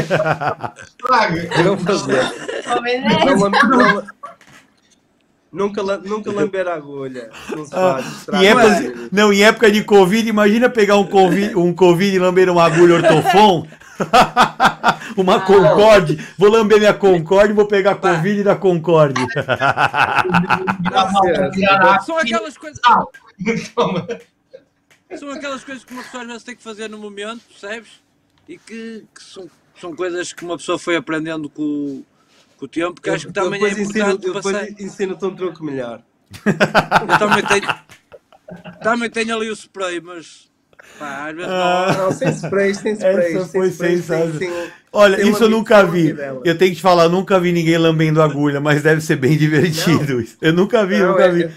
Não fazer. Não, não, lam- nunca, nunca lamber a agulha. Não se faz. estraga Em época, não, em época de Covid, imagina pegar um Covid, um COVID e lamber uma agulha ortofon. uma Concorde. Vou lamber minha Concorde e vou pegar a Covid da Concorde. São aquelas coisas. Toma. São aquelas coisas que uma pessoa às vezes tem que fazer no momento, percebes? E que, que são, são coisas que uma pessoa foi aprendendo com, o- com o tempo, que acho que Eu também é ensino, importante eu passar. depois ensino-te um truque melhor. Eu também tenho, também tenho ali o spray, mas pá, vezes não. Não, sem spray, sem spray. Essa sem foi spray, sem- sensacional. sem- Olha, sem isso eu nunca vi. Eu tenho que te falar, eu nunca vi ninguém lambendo agulha, mas deve ser bem divertido isso. Eu nunca vi, Não, nunca é- vi.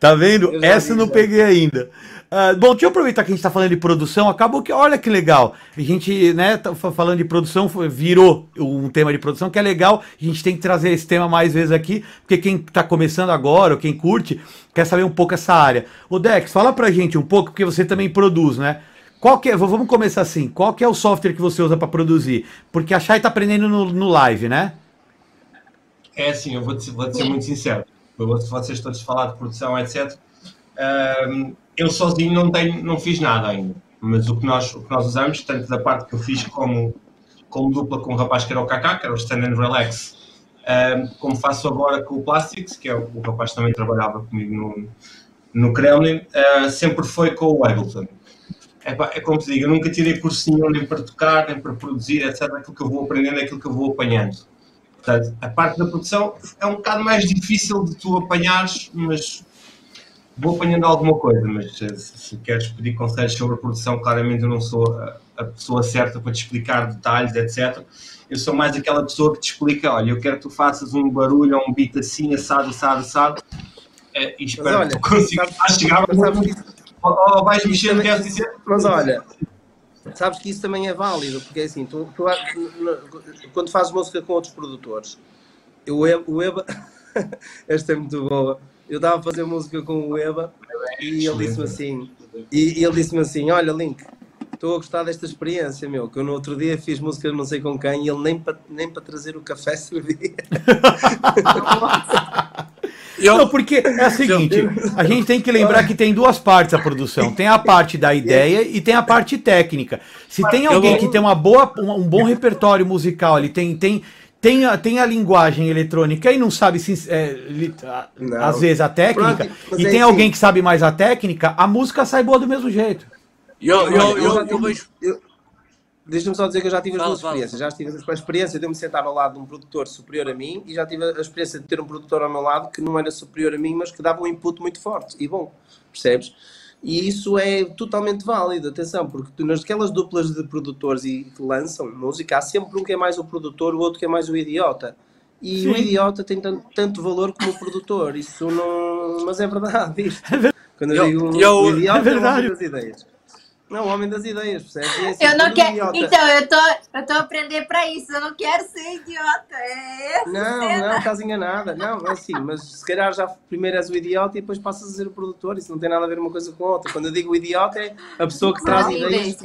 Tá vendo? Eu Essa eu vi, não já. peguei ainda. Ah, bom, deixa eu aproveitar que a gente tá falando de produção. Acabou que, olha que legal. A gente, né, tá fa- falando de produção, virou um tema de produção que é legal. A gente tem que trazer esse tema mais vezes aqui, porque quem tá começando agora, ou quem curte, quer saber um pouco essa área. Ô Dex, fala pra gente um pouco, porque você também produz, né? Qual que é, vamos começar assim, qual que é o software que você usa para produzir? Porque a Chay tá aprendendo no, no live, né? É assim, eu vou-te vou ser muito sincero. Eu vocês todos falar de produção, etc. Eu sozinho não, tenho, não fiz nada ainda. Mas o que, nós, o que nós usamos, tanto da parte que eu fiz como, como dupla com o rapaz que era o Kaká, que era o Stand and Relax, como faço agora com o Plastics, que é o, o rapaz que também trabalhava comigo no, no Kremlin, ah, sempre foi com o Ableton. É, é como te digo, eu nunca tirei cursinho nem para tocar, nem para produzir, etc. Aquilo que eu vou aprendendo é aquilo que eu vou apanhando. Portanto, a parte da produção é um bocado mais difícil de tu apanhares, mas vou apanhando alguma coisa. Mas eh, se, se queres pedir conselhos sobre a produção, claramente eu não sou a, a pessoa certa para te explicar detalhes, etc. Eu sou mais aquela pessoa que te explica: olha, eu quero que tu faças um barulho ou um beat assim, assado, assado, assado, eh, e espero olha, que tu consigas sabes- chegar mas sabes ou, ou vais mexer no queres dizer. Mas olha, sabes que isso também é válido, porque é assim, tu, tu- no- quando fazes música com outros produtores, o Eba- esta é muito boa. Eu estava a fazer música com o Eba e ele disse-me assim, e, e ele disse-me assim, olha Link, estou a gostar desta experiência, meu, que eu no outro dia fiz música não sei com quem e ele nem para nem para trazer o café servia. Eu, Não, porque é o seguinte, a gente tem que lembrar que tem duas partes a produção. Tem a parte da ideia e tem a parte técnica. Se tem alguém que tem uma boa, um, um bom repertório musical, ele tem, tem, tem, a, tem a linguagem eletrônica e não sabe se, é, li- a- Não. às vezes a técnica, Pronto, e é tem assim. alguém que sabe mais a técnica, a música sai boa do mesmo jeito. eu, eu, eu, eu tive- vejo. eu- Deixa-me só dizer que eu já tive as duas experiências. Já tive a experiência de eu me sentar ao lado de um produtor superior a mim e já tive a experiência de ter um produtor ao meu lado que não era superior a mim, mas que dava um input muito forte e bom, percebes? E isso é totalmente válido, atenção, porque tu, naquelas duplas de produtores e que lançam música, há sempre um que é mais o produtor, o outro que é mais o idiota. E o Sim. idiota tem tanto, tanto valor como o produtor, isso não. Mas é verdade isto. Quando Eu- eu digo eu- o idiota é é, o verdade. das ideias. Não, o homem das ideias, percebes? É assim, Eu não quero. idiota- Então, eu tô, eu tô aprendendo pra isso. Eu não quero ser idiota. É Não, cena. não, estás enganada. Não, é assim, mas se calhar já primeiro és o idiota e depois passas a ser o produtor. Isso não tem nada a ver uma coisa com a outra. Quando eu digo idiota, é a pessoa que traz ideias.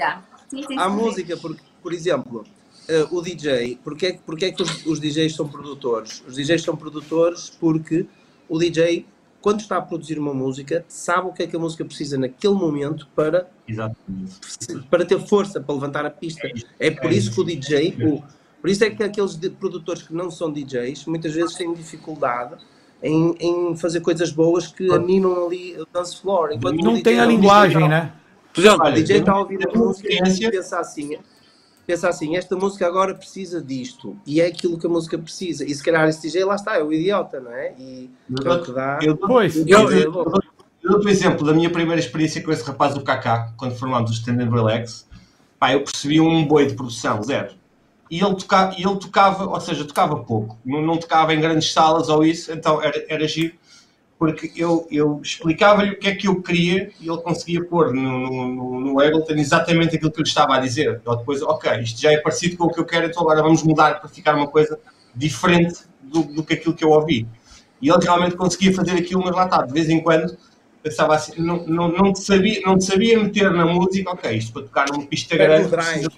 Sim, sim, à sim. música. Porque, por exemplo, eh, o DJ, porque, é- porque é que os, os DJs são produtores? Os DJs são produtores porque o DJ, quando está a produzir uma música, sabe o que é que a música precisa naquele momento para Exatamente. para ter força para levantar a pista. É por isso que o DJ, o- por isso é que aqueles de- produtores que não são DJs muitas vezes têm dificuldade em, em fazer coisas boas que aninam ali o dance floor. Enquanto o Não DJ tem a não- linguagem, né? Por exemplo, O DJ está a ouvir a música e pensa assim. Pensa assim, esta música agora precisa disto, e é aquilo que a música precisa, e se calhar esse DJ lá está, é o idiota, não é? E é o que dá. Eu, Pois, o eu- eu, bom. eu dou-te o exemplo da minha primeira experiência com esse rapaz do KK, quando formámos o Stand and Relax. Pá, eu percebi um boi de produção, zero. E ele, toca, e ele tocava, ou seja, tocava pouco, não, não tocava em grandes salas ou isso, então era, era giro, porque eu, eu explicava-lhe o que é que eu queria e ele conseguia pôr no, no, no, no Ableton exatamente aquilo que eu lhe estava a dizer. Ou depois, ok, isto já é parecido com o que eu quero, então agora vamos mudar para ficar uma coisa diferente do, do que aquilo que eu ouvi. E ele realmente conseguia fazer aquilo, mas lá está, de vez em quando pensava assim, não, não, não, te sabia, não te sabia meter na música, ok, isto para tocar numa pista grande, um precisa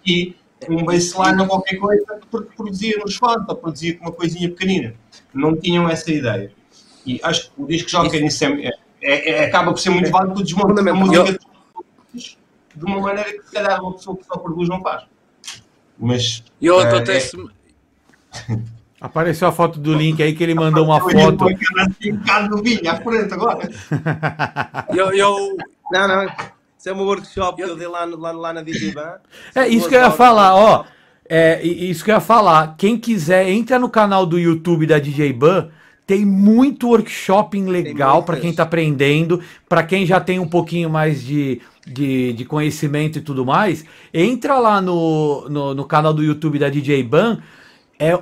aqui um baseline ou qualquer coisa, porque produzia nos fãs ou produzia com uma coisinha pequenina. Não tinham essa ideia. E acho que o disco joga nisso é, é, é- acaba por ser muito válido porque desmonta a música de uma maneira que se calhar uma pessoa que só produz não faz. Mas E eu É, acontece Apareceu a foto do link aí que ele mandou uma foto. assim, eu, eu, Não, não, isso é um workshop que eu dei lá, no- lá, lá na DJ Ban. É isso que eu ia falar, ó. É isso que eu ia falar. Quem quiser, entra no canal do YouTube da DJ Ban. Tem muito workshop legal para quem tá aprendendo, para quem já tem um pouquinho mais de, de, de conhecimento e tudo mais. Entra lá no, no, no canal do YouTube da DJ Ban. É,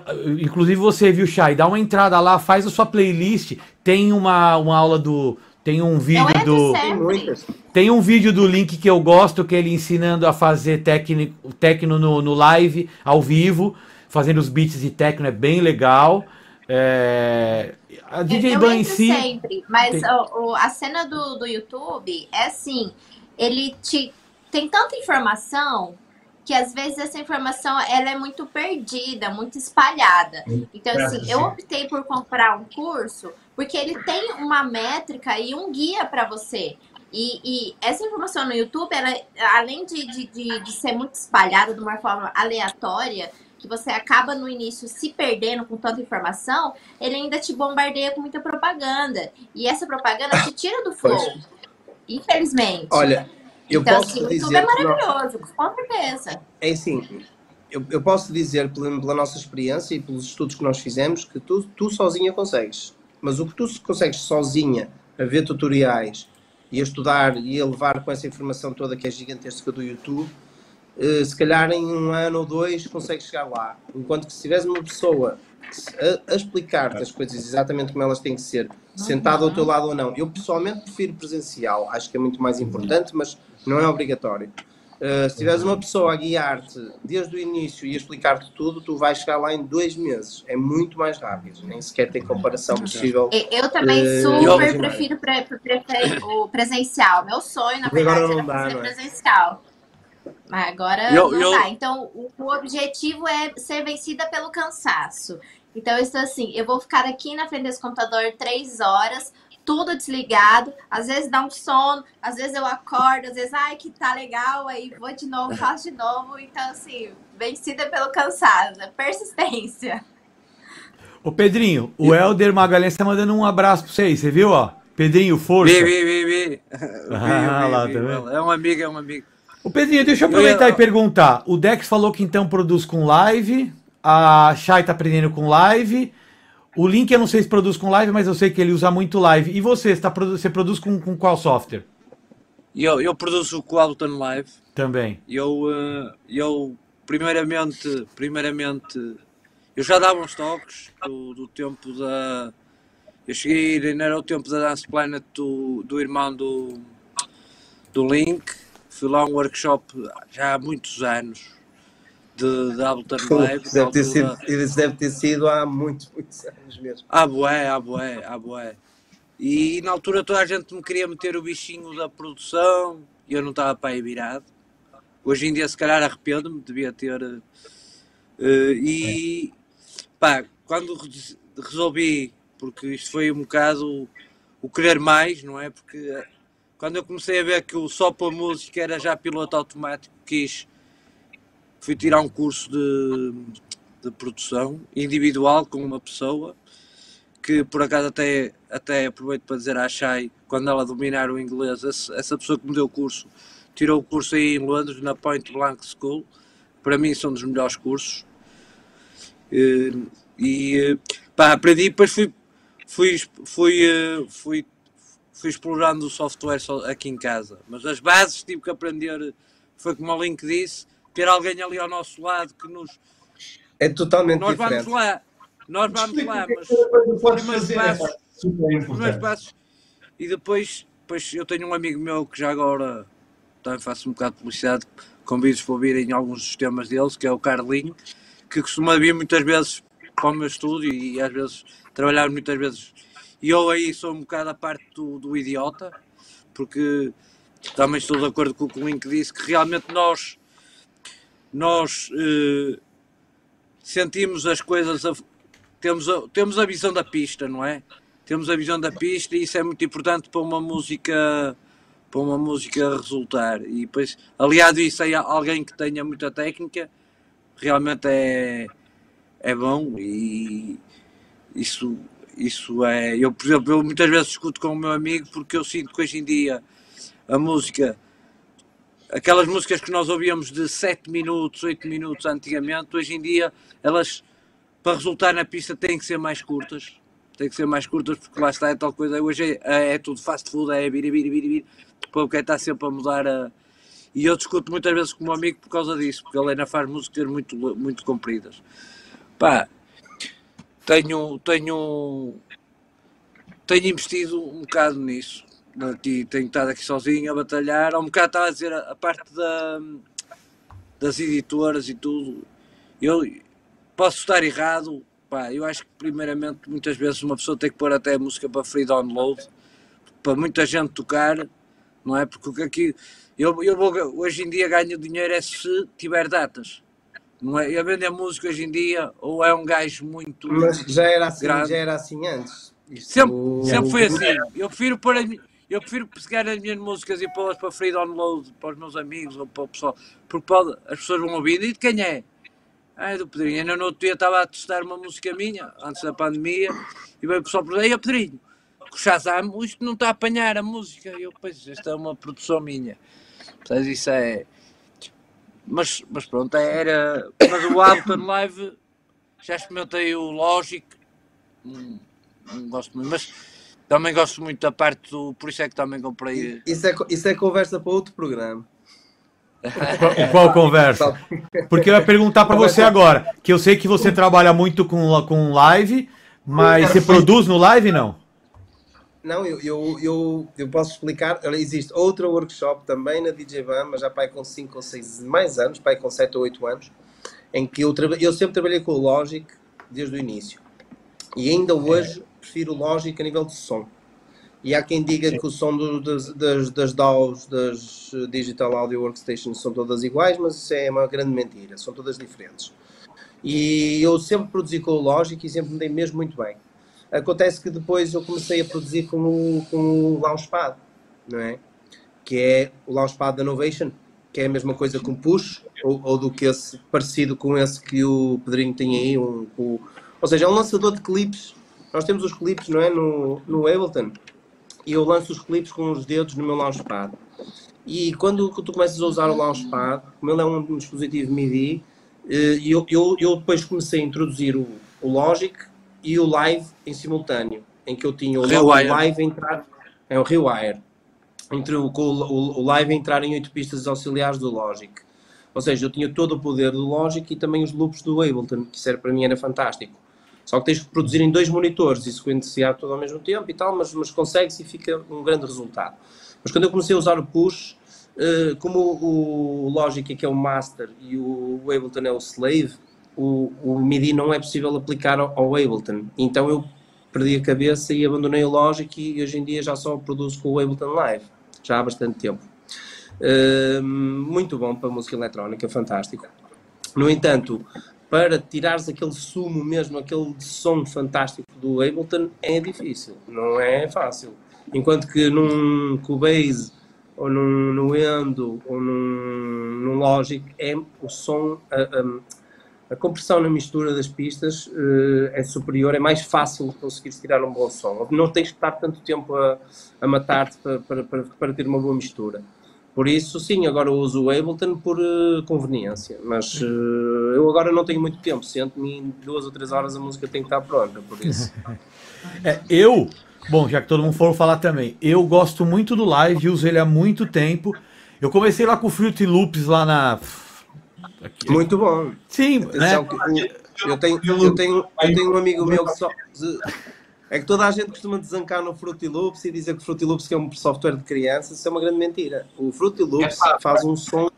inclusive você viu, Chay, dá uma entrada lá, faz a sua playlist. Tem uma, uma aula do. Tem um Eu vídeo entro do. Tem sempre. muitas. Tem um vídeo do Link que eu gosto, que é ele ensinando a fazer técnico, techno no, no live, ao vivo, fazendo os beats de techno, é bem legal. É, a DJ eu Ban em si. sempre, mas tem- o- o- a cena do, do YouTube é assim, ele te tem tanta informação que às vezes essa informação ela é muito perdida, muito espalhada. Então assim, sim. eu optei por comprar um curso porque ele tem uma métrica e um guia para você. E, e essa informação no YouTube, ela, além de, de, de, de ser muito espalhada de uma forma aleatória, que você acaba no início se perdendo com tanta informação, ele ainda te bombardeia com muita propaganda. E essa propaganda te tira do flow. Pois. Infelizmente. Olha, eu então, posso assim, o YouTube dizer é que maravilhoso, com certeza. É assim, eu, eu posso dizer pela, pela nossa experiência e pelos estudos que nós fizemos que tu, tu sozinha consegues. Mas o que tu consegues sozinha a ver tutoriais e a estudar e a levar com essa informação toda que é gigantesca do YouTube, se calhar em um ano ou dois consegues chegar lá. Enquanto que se tiveres uma pessoa a, a explicar-te as coisas exatamente como elas têm que ser, sentada ao teu lado ou não, eu pessoalmente prefiro presencial, acho que é muito mais importante, mas não é obrigatório. Uh, se tiveres uma pessoa a guiar-te desde o início e a explicar-te tudo, tu vais chegar lá em dois meses. É muito mais rápido, nem sequer tem comparação possível. E- Eu também Eh, super prefiro pre- pre- pre- o presencial. Meu sonho, na verdade, não era fazer é? presencial. Mas agora Eu- não eu- dá. Então, o, o objetivo é ser vencida pelo cansaço. Então, eu estou assim, eu vou ficar aqui na frente desse computador três horas, tudo desligado. Às vezes dá um sono, às vezes eu acordo, às vezes, ai, que tá legal, aí vou de novo, faço de novo. Então, assim, vencida pelo cansaço, é persistência. Ô Pedrinho, o Helder Magalhães tá mandando um abraço pra você aí, você viu, ó? Pedrinho, força. vi, vi, vi, vi. Ah, lá, tá vendo? É um amigo, é um amigo. Ô Pedrinho, deixa eu aproveitar Eu e perguntar. O Dex falou que então produz com live, a Shai tá aprendendo com live, o Link eu não sei se produz com live, mas eu sei que ele usa muito live. E você, você, tá você produz com, com qual software? Eu, eu produzo com o Ableton Live. Também. Eu, eh, eu primeiramente, primeiramente, eu já dava uns toques do, do tempo da. Eu cheguei, ainda era o tempo da Dance Planet do, do irmão do, do Link. Fui lá a um workshop já há muitos anos de, de Ableton Live. Isso deve, ter sido, deve ter sido há muitos, muitos anos mesmo. ah, bué, ah, bué, ah, bué. E na altura toda a gente me queria meter o bichinho da produção e eu não estava para aí virado. Hoje em dia, se calhar, arrependo-me, devia ter. eh, e pá, quando re- resolvi, porque isto foi um bocado o, querer mais, não é? Porque quando eu comecei a ver que o só para música era já piloto automático, quis. Fui tirar um curso de, de produção individual com uma pessoa que por acaso até, até aproveito para dizer à Shai, quando ela dominar o inglês, essa pessoa que me deu o curso, tirou o curso aí em Londres, na Point Blank School, para mim são dos melhores cursos. E pá, aprendi, depois fui, fui, fui, eh, fui, fui explorando o software aqui em casa. Mas as bases tive que aprender, foi como o Link disse, ter alguém ali ao nosso lado que nos. É totalmente nós diferente. vamos lá, nós vamos lá, mas Podes primeiros passos, é super os primeiros passos. E depois, depois eu tenho um amigo meu que já agora também faço um bocado de publicidade, convido-os para ouvirem alguns dos temas deles, que é o Carlinho, que costuma vir muitas vezes para o meu estúdio e às vezes trabalhar muitas vezes. E eu aí sou um bocado a parte do, do idiota, porque também estou de acordo com o que o Link disse, que realmente nós, nós eh, sentimos as coisas, a- temos, a, temos a visão da pista, não é? Temos a visão da pista e isso é muito importante para uma música para uma música resultar. E depois, aliado a isso, há alguém que tenha muita técnica, realmente é, é bom e isso, isso é. Eu, por exemplo, eu muitas vezes discuto com o meu amigo porque eu sinto que hoje em dia a música, aquelas músicas que nós ouvíamos de 7 minutos, 8 minutos antigamente, hoje em dia elas para resultar na pista têm que ser mais curtas. Têm que ser mais curtas porque lá está é tal coisa. Hoje é, é tudo fast food, é vir, vir, vir, vir. Porque está sempre a mudar a. E eu discuto muitas vezes com o meu amigo por causa disso, porque ele ainda faz músicas muito, muito compridas. Pá, tenho, tenho, tenho investido um bocado nisso. Aqui, tenho estado aqui sozinho a batalhar. Há um bocado estava a dizer a, parte da, das editoras e tudo. Eu posso estar errado, pá, eu acho que primeiramente muitas vezes uma pessoa tem que pôr até a música para free download, para muita gente tocar, não é? Porque aqui eu, eu vou, hoje em dia ganho dinheiro é se tiver datas. Não é? Eu vender música hoje em dia, ou é um gajo muito. Mas já era assim, grande. já era assim antes. Isto- Sempre, sempre foi assim. Eu prefiro pôr as, eu prefiro pegar as minhas músicas e pô-las para free download para os meus amigos ou para o pessoal, porque pode, as pessoas vão ouvir. E de quem é? Ah, é do Pedrinho. Ainda no outro dia estava a testar uma música minha, antes da pandemia, e veio o pessoal perguntar: Ei, Pedrinho, o Shazam, isto não está a apanhar a música. E eu, pois, esta é uma produção minha. Portanto, isso é. Mas, mas pronto, era. Mas o Ableton Live, já experimentei o Logic, não, não gosto muito, mas também gosto muito da parte do. Por isso é que também comprei. Isso é, isso é conversa para outro programa. Qual, qual conversa? Porque eu ia perguntar para você agora, que eu sei que você trabalha muito com, com live, mas você produz no live não? Não, eu, eu, eu, eu posso explicar. Existe outro workshop também na DJ Van, mas já pai com 5 ou 6 mais anos, pai com 7 ou 8 anos, em que eu, eu sempre trabalhei com o Logic desde o início. E ainda hoje prefiro o Logic a nível de som. E há quem diga que o som do- das, das, das DAWs, das eh, Digital Audio Workstations, são todas iguais, mas isso é uma grande mentira, são todas diferentes. E eu sempre produzi com o Logic e sempre me dei mesmo muito bem. Acontece que depois eu comecei a produzir com o, com o Launchpad, não é? Que é o Launchpad da Novation, que é a mesma coisa com o Push, ou, ou do que esse, parecido com esse que o Pedrinho tem aí, um, com- ou seja, é um lançador de clipes. Nós temos os clipes, não é? No, no Ableton. E eu lanço os clipes com os dedos no meu Launchpad. E quando tu começas a usar o Launchpad, como ele é um dispositivo MIDI, eh, eu, eu, eu depois comecei a introduzir o, o Logic e o Live em simultâneo, em que eu tinha o. Live a entrar, é o Rewire, entre o, o, o- Live entrar em oito pistas auxiliares do Logic. Ou seja, eu tinha todo o poder do Logic e também os loops do Ableton, que isso era, para mim era fantástico. Só que tens que produzir em dois monitores e sequenciar tudo ao mesmo tempo e tal, mas, mas consegues e fica um grande resultado. Mas quando eu comecei a usar o push, eh, como o, Logic é que é o master e o Ableton é o slave, o, o MIDI não é possível aplicar ao, ao Ableton. Então eu perdi a cabeça e abandonei o Logic e hoje em dia já só produzo com o Ableton Live, já há bastante tempo. Eh, muito bom para música eletrónica, fantástico. No entanto, para tirares aquele sumo mesmo, aquele som fantástico do Ableton, é difícil, não é fácil. Enquanto que num Cubase, ou num, no Endo, ou num, num Logic, é o som, a- a compressão na mistura das pistas eh, é superior, é mais fácil conseguir tirar um bom som. Não tens que estar tanto tempo a, a matar-te para, para, para, para ter uma boa mistura. Por isso, sim, agora uso o Ableton por uh, conveniência, mas uh, eu agora não tenho muito tempo, sento-me em duas ou três horas a música tem que estar pronta, por isso. é, eu, bom, já que todo mundo for falar também, eu gosto muito do live, uso ele há muito tempo. Eu comecei lá com o Fruity Loops lá na. Aqui. Muito bom. Sim, né? Eu tenho, eu, tenho, eu tenho um amigo meu que só. É que toda a gente costuma desancar no Fruity Loops e dizer que o Fruity Loops é um software de crianças, isso é uma grande mentira. O Fruity Loops é faz um som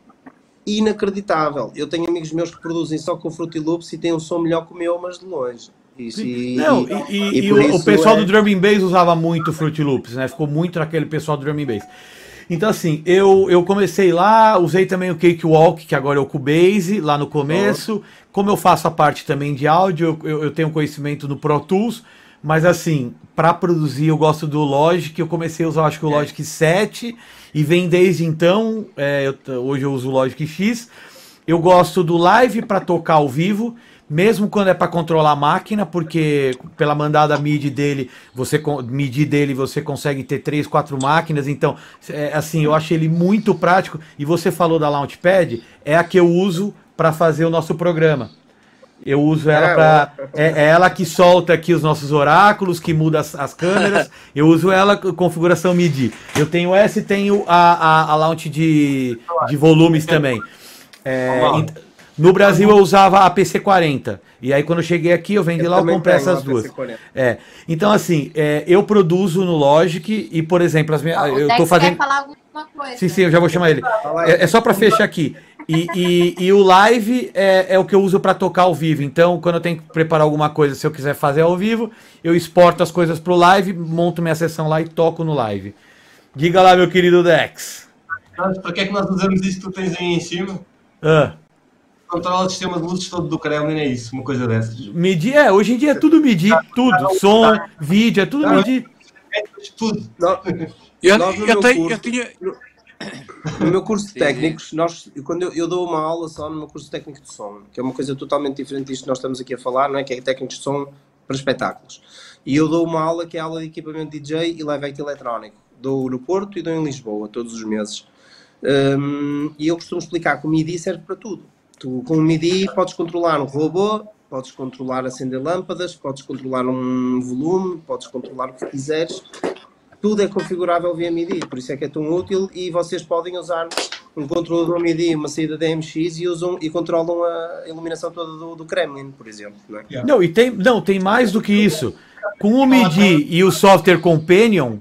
inacreditável. Eu tenho amigos meus que produzem só com o Fruity Loops e têm um som melhor que o meu, mas de longe. Isso, e, Não, e, e, e o, o, pessoal é... do Drum and Bass usava muito Fruity Loops, né? Ficou muito naquele pessoal do Drum and Bass. Então, assim, eu, eu comecei lá, usei também o Cakewalk, que agora é o Cubase, lá no começo. Como eu faço a parte também de áudio, eu, eu tenho conhecimento no Pro Tools, mas assim, para produzir eu gosto do Logic, eu comecei a usar acho que o é. Logic 7 e vem desde então, é, eu, hoje eu uso o Logic X. Eu gosto do Live para tocar ao vivo, mesmo quando é para controlar a máquina, porque pela mandada MIDI dele, você MIDI dele, você consegue ter três, quatro máquinas. Então, é, assim, eu achei ele muito prático. E você falou da Launchpad, é a que eu uso para fazer o nosso programa. Eu uso ela é, para. É, é, ela que solta aqui os nossos oráculos, que muda as, as câmeras. Eu uso ela configuração MIDI. Eu tenho essa e tenho a, a, a launch de, de volumes também. É, no Brasil eu usava a PC40. E aí quando eu cheguei aqui, eu vendi eu lá, eu comprei essas duas. É. Então, assim, é, eu produzo no Logic e, por exemplo, as minhas. eu tô fazendo. Quer falar alguma coisa? Sim, sim, eu já vou chamar ele. É, é só para fechar aqui. E, e, e, o live é, é o que eu uso para tocar ao vivo. Então, quando eu tenho que preparar alguma coisa, se eu quiser fazer ao vivo, eu exporto as coisas pro live, monto minha sessão lá e toco no live. Diga lá, meu querido Dex. Para que é que nós usamos isso que tu tens aí em cima? Ah. Controla o sistema de luzes todo do Kremlin, é isso, uma coisa dessas. Medir, é, hoje em dia é tudo medir, tudo. Som, vídeo, é tudo medir. É tudo. Eu, eu, tenho, eu tinha. No meu curso de técnicos, nós, quando eu, eu, dou uma aula só no meu curso de técnico de som, que é uma coisa totalmente diferente disto que nós estamos aqui a falar, não é? Que é técnicos de som para espetáculos. E eu dou uma aula que é a aula de equipamento DJ e live act eletrónico. Dou no Porto e dou em Lisboa, todos os meses. Um, e eu costumo explicar que o MIDI serve para tudo. Tu, com o MIDI, podes controlar um robô, podes controlar acender lâmpadas, podes controlar um volume, podes controlar o que quiseres tudo é configurável via MIDI, por isso é que é tão útil e vocês podem usar um controlador MIDI, uma saída DMX e usam e controlam a iluminação toda do, do Kremlin, por exemplo. Não, é? não, e tem, não, tem mais do que isso. Com o MIDI e o software Companion,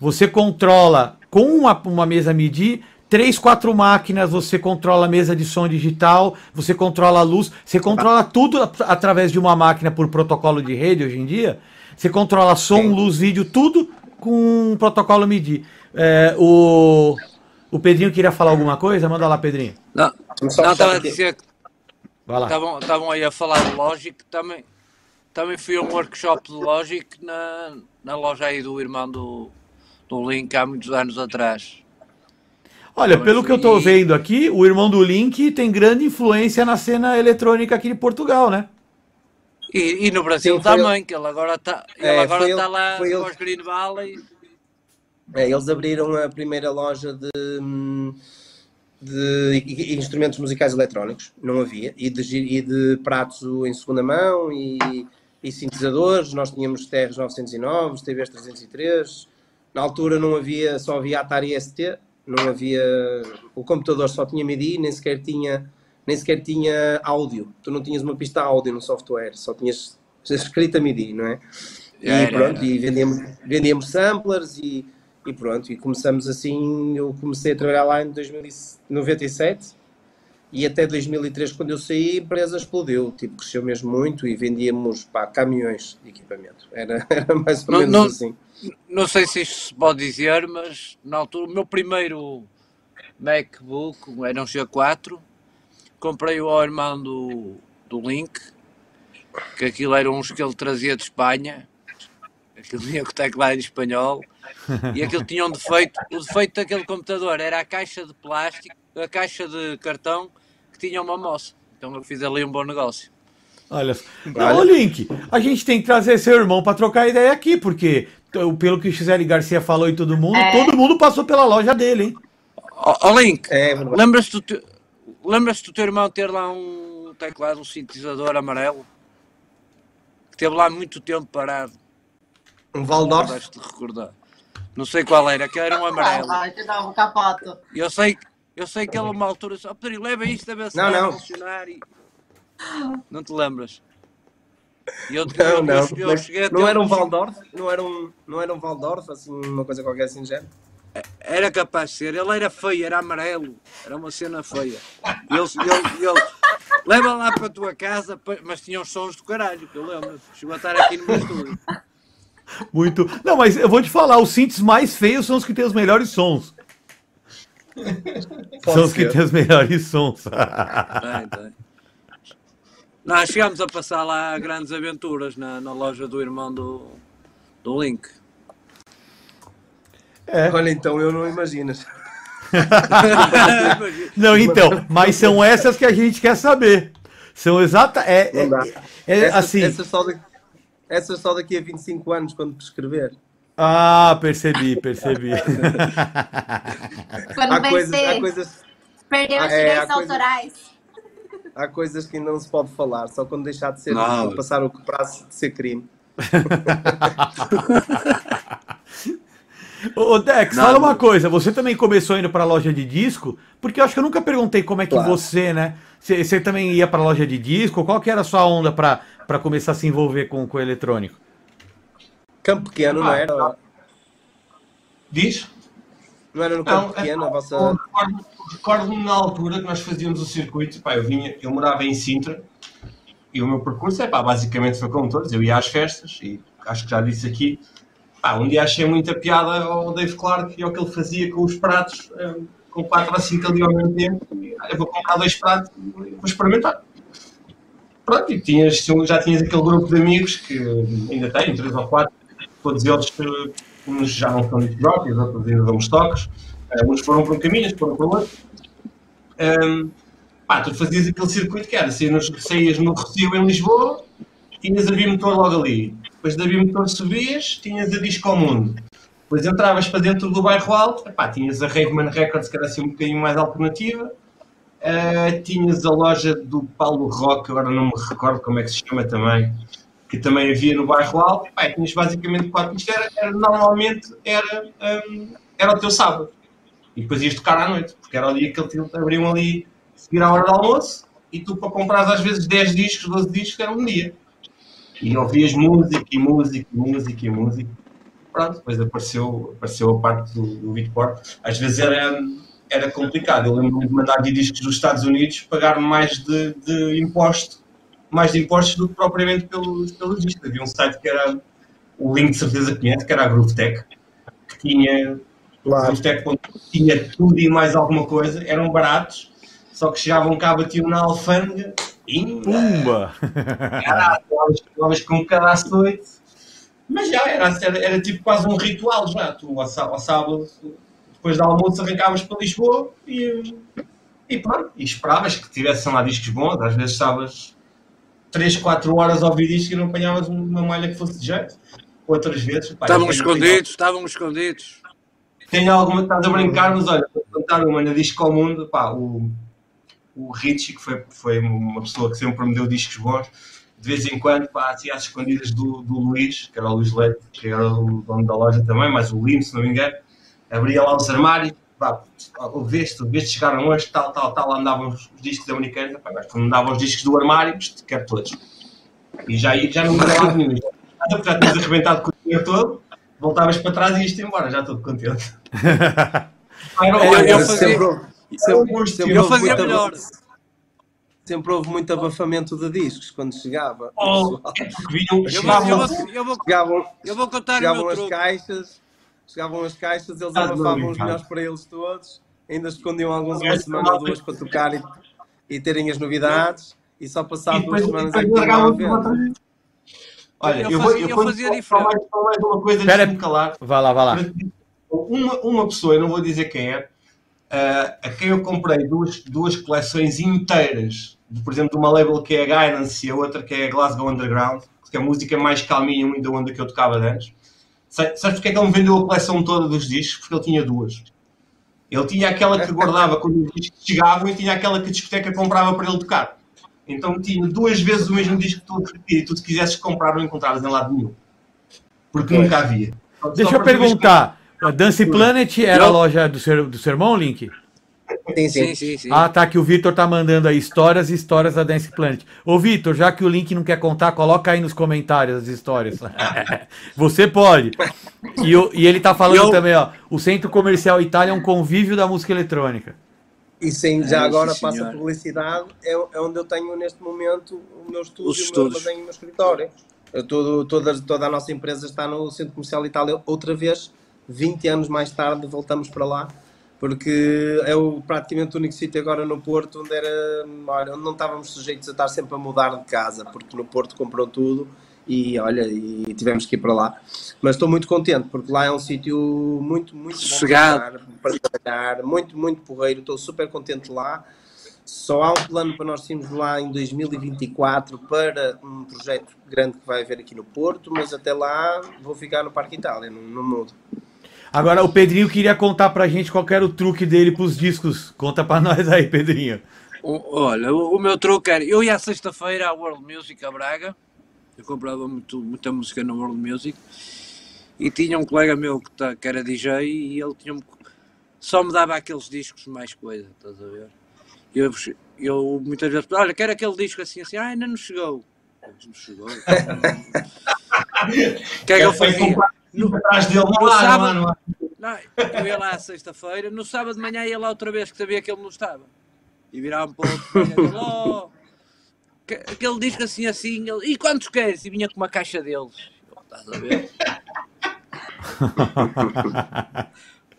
você controla com uma, uma mesa MIDI três, quatro máquinas, você controla a mesa de som digital, você controla a luz, você controla tudo através de uma máquina por protocolo de rede hoje em dia. Você controla som, Sim. luz, vídeo, tudo com um protocolo MIDI. É, o, o Pedrinho queria falar alguma coisa? Manda lá, Pedrinho. Não, não estava a dizer que estavam aí a falar de Logic, também, também fui a um workshop de Logic na, na loja aí do irmão do, do Link há muitos anos atrás. Olha, então, pelo que eu estou vendo aqui, o irmão do Link tem grande influência na cena eletrônica aqui de Portugal, né? E, e no Brasil Sim, também, ele... que ele agora está é, agora está lá foi com os Green Valley. É, eles abriram a primeira loja de, de instrumentos musicais eletrónicos, não havia, e de, e de pratos em segunda mão e, e sintetizadores. Nós tínhamos TRs 909, TVs 303. Na altura não havia, só havia Atari ST, não havia. O computador só tinha MIDI, nem sequer tinha nem sequer tinha áudio. Tu não tinhas uma pista áudio no software, só tinhas escrita MIDI, não é? E era, pronto, era. e vendíamos, vendíamos samplers e, e pronto, e começamos assim, eu comecei a trabalhar lá em 1997 e até 2003 quando eu saí a empresa explodiu, tipo, cresceu mesmo muito e vendíamos pá, caminhões de equipamento, era, era mais ou não, menos não, assim. Não sei se isto se pode dizer, mas na altura o meu primeiro MacBook era um G4 comprei o ao irmão do, do Link, que aquilo era uns que ele trazia de Espanha, aquilo tinha com teclado em espanhol, e aquilo tinha um defeito, o defeito daquele computador era a caixa de plástico, a caixa de cartão, que tinha uma moça. Então eu fiz ali um bom negócio. Olha, Olha. Link, a gente tem que trazer seu irmão para trocar ideia aqui, porque pelo que o Gisele Garcia falou e todo mundo, é. todo mundo passou pela loja dele, hein? Ó Link, É verdade. lembras-te do, teu- lembras-te do teu irmão ter lá um teclado, um sintetizador amarelo? Que teve lá muito tempo parado. Um Waldorf. Vais-te recordar. Não sei qual era, que era um amarelo. Ai, que dá um capoto. Eu sei, eu sei que ele uma altura só Pedro, leva isto a ver se Não, não. funcionar e... Não te lembras? E eu, Não, eu, não. eu, eu cheguei a não era um Waldorf? Não era um, não era um Waldorf, assim, uma coisa qualquer assim, já? Era capaz de ser. Ele era feio, era amarelo. Era uma cena feia. E ele, ele, ele leva lá para a tua casa, mas tinha uns sons do caralho, que eu lembro. Chegou a estar aqui no meu estúdio. Muito. Não, mas eu vou te falar, os synths mais feios são os que têm os melhores sons. são os que ser. têm os melhores sons. Tem, tem. Nós chegámos a passar lá grandes aventuras na, na loja do irmão do, do Link. É. Olha, então eu não imaginas. Não, então, mas são essas que a gente quer saber. São exata. É, é, é Essas- assim. essas só daqui, essas só daqui a 25 anos, quando prescrever. Ah, percebi, percebi. Quando Há coisas, vencer, coisas, perdeu os Ah, é, direitos há coisa- autorais. Há coisas que não se pode falar, só quando deixar de ser, Não. passar o prazo de ser crime. Ô, Dex, Não, fala não. uma coisa. Você também começou indo pra loja de disco? Porque eu acho que eu nunca perguntei como é que Claro. você, né? Você também ia pra loja de disco? Qual que era a sua onda pra, pra começar a se envolver com, com o eletrônico? Campo Pequeno, não Ah, era? Diz? Não era no Campo Não, Pequeno, a eu vossa... recordo- Recordo-me na altura que nós fazíamos o circuito, pá, eu vinha, eu morava em Sintra e o meu percurso é pá, basicamente foi como todos, eu ia às festas e acho que já disse aqui, pá, um dia achei muita piada ao Dave Clark e ao que ele fazia com os pratos, hum, com 4 ou 5 ali ao mesmo tempo, ah, eu vou comprar dois pratos e vou experimentar. Pronto, e tinhas, já tinhas aquele grupo de amigos que ainda tenho, três ou quatro, todos eles eh, uns já não são muito próprios, outros ainda dão toques, eh, uns foram por um caminho, outros foram por outro. Ehm, pá, tu fazias aquele circuito que era, saías, no Recio em Lisboa, tinhas a bimotor logo ali, depois da bimotor subias, tinhas a Disco ao Mundo, depois entravas para dentro do bairro alto, epá, tinhas a Raveman Records que era assim um bocadinho mais alternativa, eh, tinhas a loja do Paulo Roque, agora não me recordo como é que se chama também, que também havia no bairro alto, epá, tinhas basicamente quatro, isto era, era- normalmente era, hum, era o teu sábado, e depois ias tocar à noite, porque era o dia que eles abriam ali, seguir à hora do almoço, e tu para comprar às vezes 10 discos, 12 discos, era um dia. E ouvias música e música e música e música. Pronto, depois apareceu, apareceu a parte do, do Beatport. Às vezes era, era complicado. Eu lembro-me de mandar de discos dos Estados Unidos pagar mais de, de imposto, mais de impostos do que propriamente pelos, pelos discos. Havia um site que era, o link de certeza conhece, que era a GrooveTech, que tinha Claro. os Tech Ponto tinha tudo e mais alguma coisa, eram baratos, só que chegavam cá, batiam na alfândega e Pumba! caralho, falavas com cada açoite, mas já era, era, era tipo quase um ritual já, tu ao, sá- ao sábado, depois do almoço arrancavas para Lisboa e, e pronto, e esperavas que tivessem lá discos bons, às vezes estavas 3, 4 horas a ouvir discos e não apanhavas uma malha que fosse de jeito, outras vezes... pá, Estavam escondidos, estavam escondidos. Tenho alguma, estás a brincar, mas olha, vou contar uma na Disco ao Mundo, pá, o, o Richie, que foi, foi uma pessoa que sempre me deu discos bons, de vez em quando, pá, assim às escondidas do, do Luís, que era o Luís Leite, que era o dono da loja também, mas o Lino, se não me engano, abria lá os armários, pá, ouveste, ouveste, chegaram hoje, tal, tal, tal, lá andavam os, os discos americanos, pá, mas quando andavam os discos do armário, quero todos. E já, já não me lado nenhum, já, já tinhas arrebentado com o dinheiro todo, voltavas para trás e ias-te embora, já estou contente. Eu- eu era fazia- Sempre, sempre, sempre Eu fazia muito melhor. Sempre houve muito abafamento de discos quando chegava. Oh, é vinham, Eu vou, chegavam eu vou, eu vou, chegavam, eu vou contar o meu as truque. caixas, chegavam as caixas, eles Ah, não, abafavam os melhores para eles todos, ainda escondiam alguns uma semana ou duas para tocar e, e terem as novidades, e só depois, duas semanas é que Olha, Eu eu, fazia- vou, eu, eu fazia diferente. mais, só mais uma coisa, Espera- deixa-me calar. Vai lá, vai lá. Uma, uma pessoa, eu não vou dizer quem é, ah, a quem eu comprei duas, duas coleções inteiras, de, por exemplo, de uma label que é a Guidance e a outra que é a Glasgow Underground, que é a música mais calminha, muito da onda que eu tocava antes. Sa- Sabes porque é que ele me vendeu a coleção toda dos discos? Porque ele tinha duas. Ele tinha aquela que guardava quando os discos chegavam e tinha aquela que a discoteca comprava para ele tocar. Então tinha duas vezes o mesmo disco que tu, que tu te quisesses comprar não encontravas em lado nenhum. Porque Pois. nunca havia. Só- Deixa só eu perguntar. A Dance Planet era a loja do seu, do seu irmão, Link? Sim, sim. Sim, sim, sim. Ah, tá, que o Vitor tá mandando aí histórias e histórias da Dance Planet. Ô, Vitor, já que o Link não quer contar, coloca aí nos comentários as histórias. Você pode. E, e ele tá falando Eu- também, ó. O Centro Comercial Itália é um convívio da música eletrônica. E já É, agora sim, passa a publicidade, é, é onde eu tenho neste momento o meu estúdio, Os o meu e o meu escritório. Eu, todo, toda, toda a nossa empresa está no Centro Comercial Itália outra vez, 20 anos mais tarde voltamos para lá, porque é o, praticamente o único sítio agora no Porto onde, era, olha, onde não estávamos sujeitos a estar sempre a mudar de casa, porque no Porto comprou tudo e olha, e tivemos que ir para lá. Mas estou muito contente, porque lá é um sítio muito, muito bom Sossegado. para estar, para trabalhar, muito, muito porreiro, estou super contente lá. Só há um plano para nós irmos lá em 2024 para um projeto grande que vai haver aqui no Porto, mas até lá vou ficar no Parque Itália, não, não mudo. Agora, o Pedrinho queria contar pra gente qual era o truque dele pros discos. Conta pra nós aí, Pedrinho. O- Olha, o, o meu truque era. Eu ia à sexta-feira à World Music a Braga. Eu comprava muito, muita música na World Music. E tinha um colega meu que, tá, que era DJ e ele tinha só me dava aqueles discos mais coisa, estás a ver? Eu, eu muitas vezes, olha, quero aquele disco assim, assim, ah, ainda não chegou. Não chegou. O que é que eu fazia? No- atrás dele. No sábado- não eu ia lá à sexta-feira, no sábado de manhã ia lá outra vez, que sabia que ele não estava. E virava-me para o outro manhã, ele, oh, que- aquele disco assim, assim, ele, e quantos queres? E vinha com uma caixa deles. Estás a ver?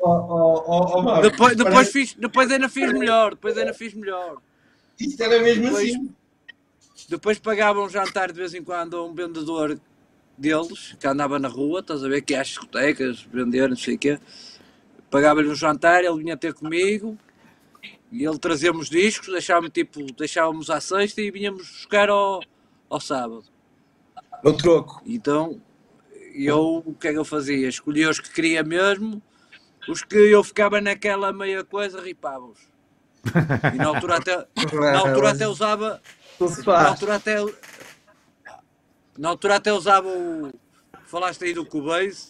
Oh, oh, oh, oh, Depois, depois, fiz, depois ainda fiz melhor, depois ainda fiz melhor. Isto era mesmo Depois- assim. Depois pagava um jantar de vez em quando a um vendedor deles, que andava na rua, estás a ver, que às discotecas, vender, não sei o quê. Pagava-lhe um jantar, ele vinha ter comigo, e ele trazia-me os discos, deixava-me tipo, deixávamos à sexta e vinhamos buscar ao, ao sábado. No troco. Então, eu, o que é que eu fazia? Escolhia os que queria mesmo, os que eu ficava naquela meia coisa, ripava-os. E na altura até, na altura até usava na altura até na altura até usava o falaste aí do Cubase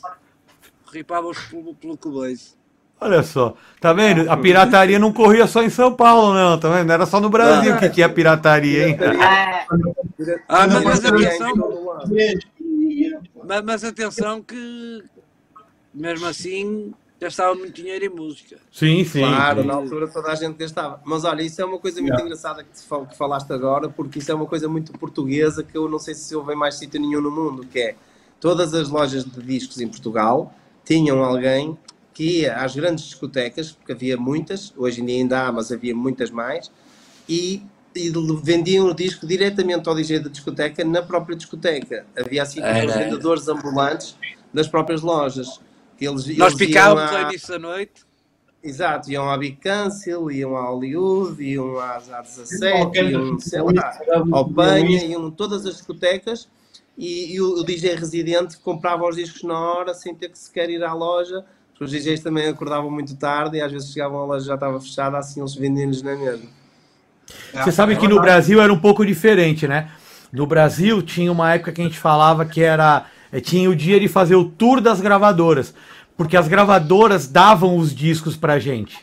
ripava-os pelo, pelo Cubase Olha só, tá vendo? A pirataria não corria só em São Paulo, não, tá vendo? Não era só no Brasil que tinha pirataria, hein? É, ah, mas, Não, mas atenção mas, mas atenção que mesmo assim gastava muito dinheiro em música Sim, sim. Claro, sim. na altura toda a gente gastava. Mas olha, isso é uma coisa muito Yeah. engraçada que, te fal- que falaste agora, porque isso é uma coisa muito portuguesa que eu não sei se houve em mais sítio nenhum no mundo, que é todas as lojas de discos em Portugal tinham alguém que ia às grandes discotecas, porque havia muitas, hoje em dia ainda há, mas havia muitas mais, e, e vendiam o disco diretamente ao DJ da discoteca na própria discoteca. Havia assim Era. os vendedores ambulantes das próprias lojas. que Eles, nós eles à- ao início da noite Exato, iam à Big Cancel, iam à Hollywood, iam às A17, Qualquer iam, sei lá, ao Penha, iam todas as discotecas e, e o, o DJ residente comprava os discos na hora sem ter que sequer ir à loja. Os DJs também acordavam muito tarde e às vezes chegavam à loja já estava fechada, assim eles vendiam-nos na mesma. Você sabe que no Brasil era um pouco diferente, né? No Brasil tinha uma época que a gente falava que era. eh, Tinha o dia de fazer o tour das gravadoras. Porque as gravadoras davam os discos pra gente.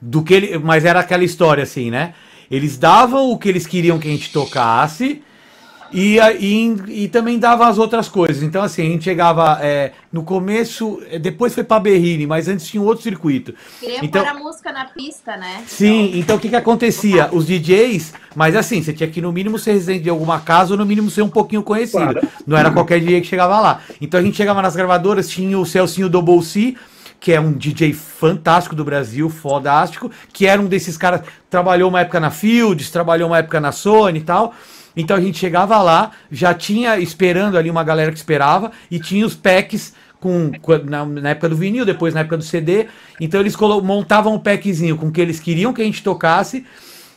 Do que ele, mas era aquela história assim, né? Eles davam o que eles queriam que a gente tocasse e, e, e também dava as outras coisas. Então, assim, a gente chegava é, no começo, eh, depois foi pra Berrini, mas antes tinha um outro circuito. queria Então- pôr a música na pista, né? Sim, então o que que acontecia? Os DJs, mas assim, você tinha que no mínimo ser residente de alguma casa ou no mínimo ser um pouquinho conhecido. Não era qualquer DJ que chegava lá. Então a gente chegava nas gravadoras, tinha o Celcinho Double C, que é um DJ fantástico do Brasil, fodástico, que era um desses caras, trabalhou uma época na Fields, trabalhou uma época na Sony e tal. Então a gente chegava lá, já tinha esperando ali uma galera que esperava, e tinha os packs com, na, na época do vinil, depois na época do CD. Então eles montavam um packzinho com o que eles queriam que a gente tocasse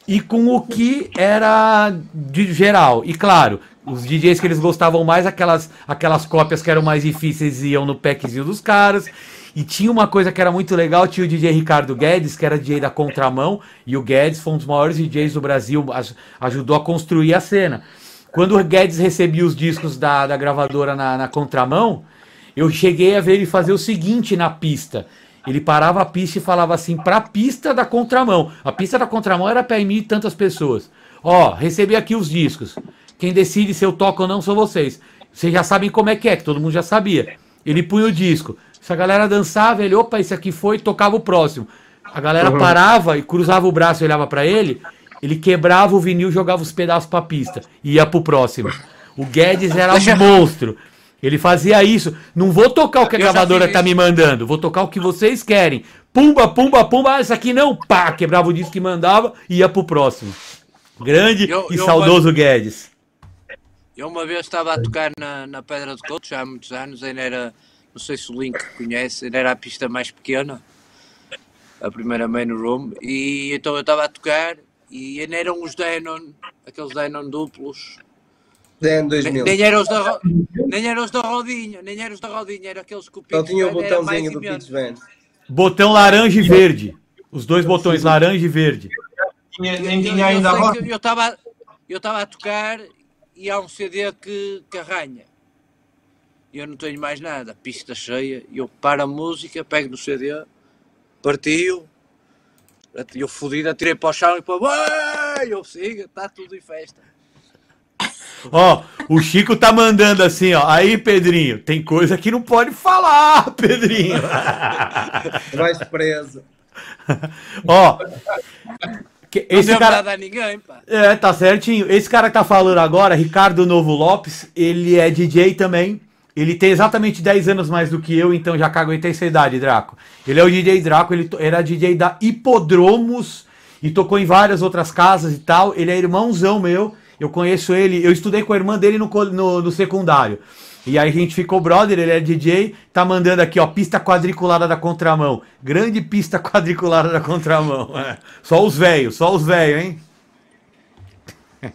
e com o que era de geral. E claro, os DJs que eles gostavam mais, aquelas, aquelas cópias que eram mais difíceis iam no packzinho dos caras. E tinha uma coisa que era muito legal, tinha o DJ Ricardo Guedes, que era DJ da Contramão, e o Guedes foi um dos maiores DJs do Brasil, ajudou a construir a cena. Quando o Guedes recebia os discos da, da gravadora na, na Contramão, eu cheguei a ver ele fazer o seguinte na pista. Ele parava a pista e falava assim, pra pista da contramão. A pista da contramão era para mim e tantas pessoas. Ó, recebi aqui os discos. Quem decide se eu toco ou não são vocês. Vocês já sabem como é que é, que todo mundo já sabia. Ele punha o disco. Se a galera dançava, ele, opa, esse aqui foi, tocava o próximo. A galera uhum. parava e cruzava o braço e olhava para ele, ele quebrava o vinil, jogava os pedaços pra pista e ia pro próximo. O Guedes era um monstro. Ele fazia isso. Não vou tocar o que a gravadora tá me mandando, vou tocar o que vocês querem. Pumba, pumba, pumba, ah, isso aqui não, pá, quebrava o disco que mandava e ia pro próximo. Grande eu, e eu saudoso uma... Guedes. Eu uma vez estava a tocar na, na Pedra do Couto, já há muitos anos, ainda era não sei se o Link conhece, era a pista mais pequena, a primeira main room, e então eu estava a tocar e ainda eram os Denon, aqueles Denon duplos. Den 2000. Nem, eram os da, nem eram os da rodinha, nem eram os da rodinha, eram aqueles que o Só tinha o botãozinho do Pitch Van. Botão laranja e verde. Os dois botões, Sim. laranja e verde. Nem tinha ainda eu, eu estava eu estava a tocar e há um CD que, que arranha eu não tenho mais nada, pista cheia, e eu paro a música, pego no CD, partiu, eu fodido, atirei para o chão e para eu siga, está tudo em festa. Ó, o Chico tá mandando assim, ó. Aí, Pedrinho, tem coisa que não pode falar, Pedrinho. Vai preso. ó. Esse não cara... a ninguém, pá. É, tá certinho. Esse cara que tá falando agora, Ricardo Novo Lopes, ele é DJ também. Ele tem exatamente 10 anos mais do que eu, então já caguetei essa idade, Draco. Ele é o DJ Draco, ele era DJ da Hipodromos e tocou em várias outras casas e tal. Ele é irmãozão meu, eu conheço ele, eu estudei com a irmã dele no, no, no secundário. E aí a gente ficou brother, ele é DJ, tá mandando aqui, ó, pista quadriculada da contramão. Grande pista quadriculada da contramão. É. Só os velhos, só os velhos, hein?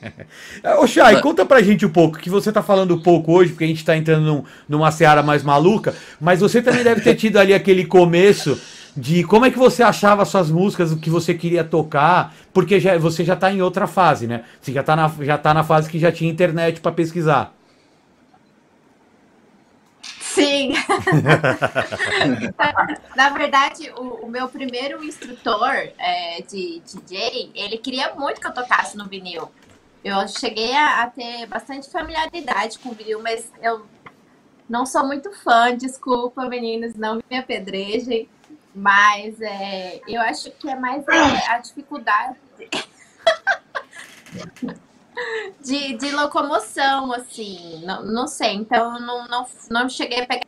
Ô Chay, conta pra gente um pouco, que você tá falando pouco hoje, porque a gente tá entrando num, numa seara mais maluca, mas você também deve ter tido ali aquele começo de como é que você achava suas músicas, o que você queria tocar, porque já, você já tá em outra fase, né? Você já tá na, já tá na fase que já tinha internet para pesquisar. Sim. Na verdade, o, o, meu primeiro instrutor é, de DJ, ele queria muito que eu tocasse no vinil. Eu cheguei a, a, ter bastante familiaridade com o vinil, mas eu não sou muito fã, desculpa, meninos, não me apedrejem. Mas é, eu acho que é mais a, a dificuldade de, de locomoção, assim. Não, não sei, então não, não, não cheguei a pegar.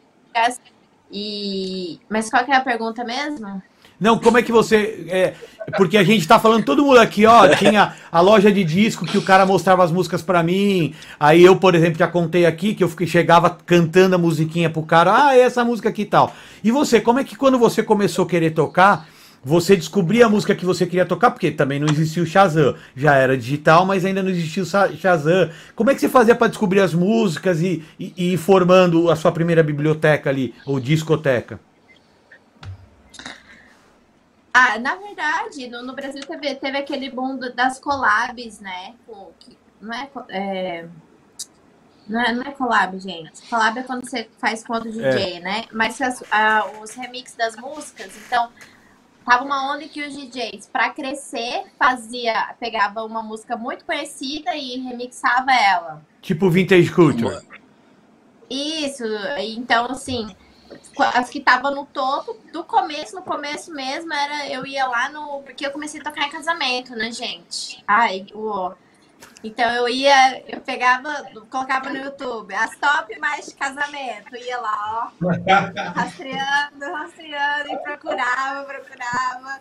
E... Mas qual que é a pergunta mesmo? Não, como é que você. É, porque a gente tá falando, todo mundo aqui, ó, tinha a loja de disco que o cara mostrava as músicas para mim. Aí eu, por exemplo, já contei aqui que eu chegava cantando a musiquinha pro cara, ah, é essa música aqui e tal. E você, como é que quando você começou a querer tocar, você descobria a música que você queria tocar? Porque também não existia o Shazam. Já era digital, mas ainda não existia o Shazam. Como é que você fazia para descobrir as músicas e, e, e formando a sua primeira biblioteca ali, ou discoteca? Ah, na verdade, no, no Brasil teve, teve aquele boom das collabs, né? Não, é, é, não, é, não é collab, gente. Collab é quando você faz com outro DJ, é. né? Mas as, a, os remixes das músicas, então tava uma onda que os DJs, para crescer, fazia, pegava uma música muito conhecida e remixava ela. Tipo Vintage Culture. Isso, então assim, as que estavam no topo, do começo, no começo mesmo, era eu ia lá no. Porque eu comecei a tocar em casamento, né, gente? Ai, uó. Então eu ia, eu pegava, colocava no YouTube as top mais de casamento, ia lá, ó, rastreando, rastreando e procurava, procurava.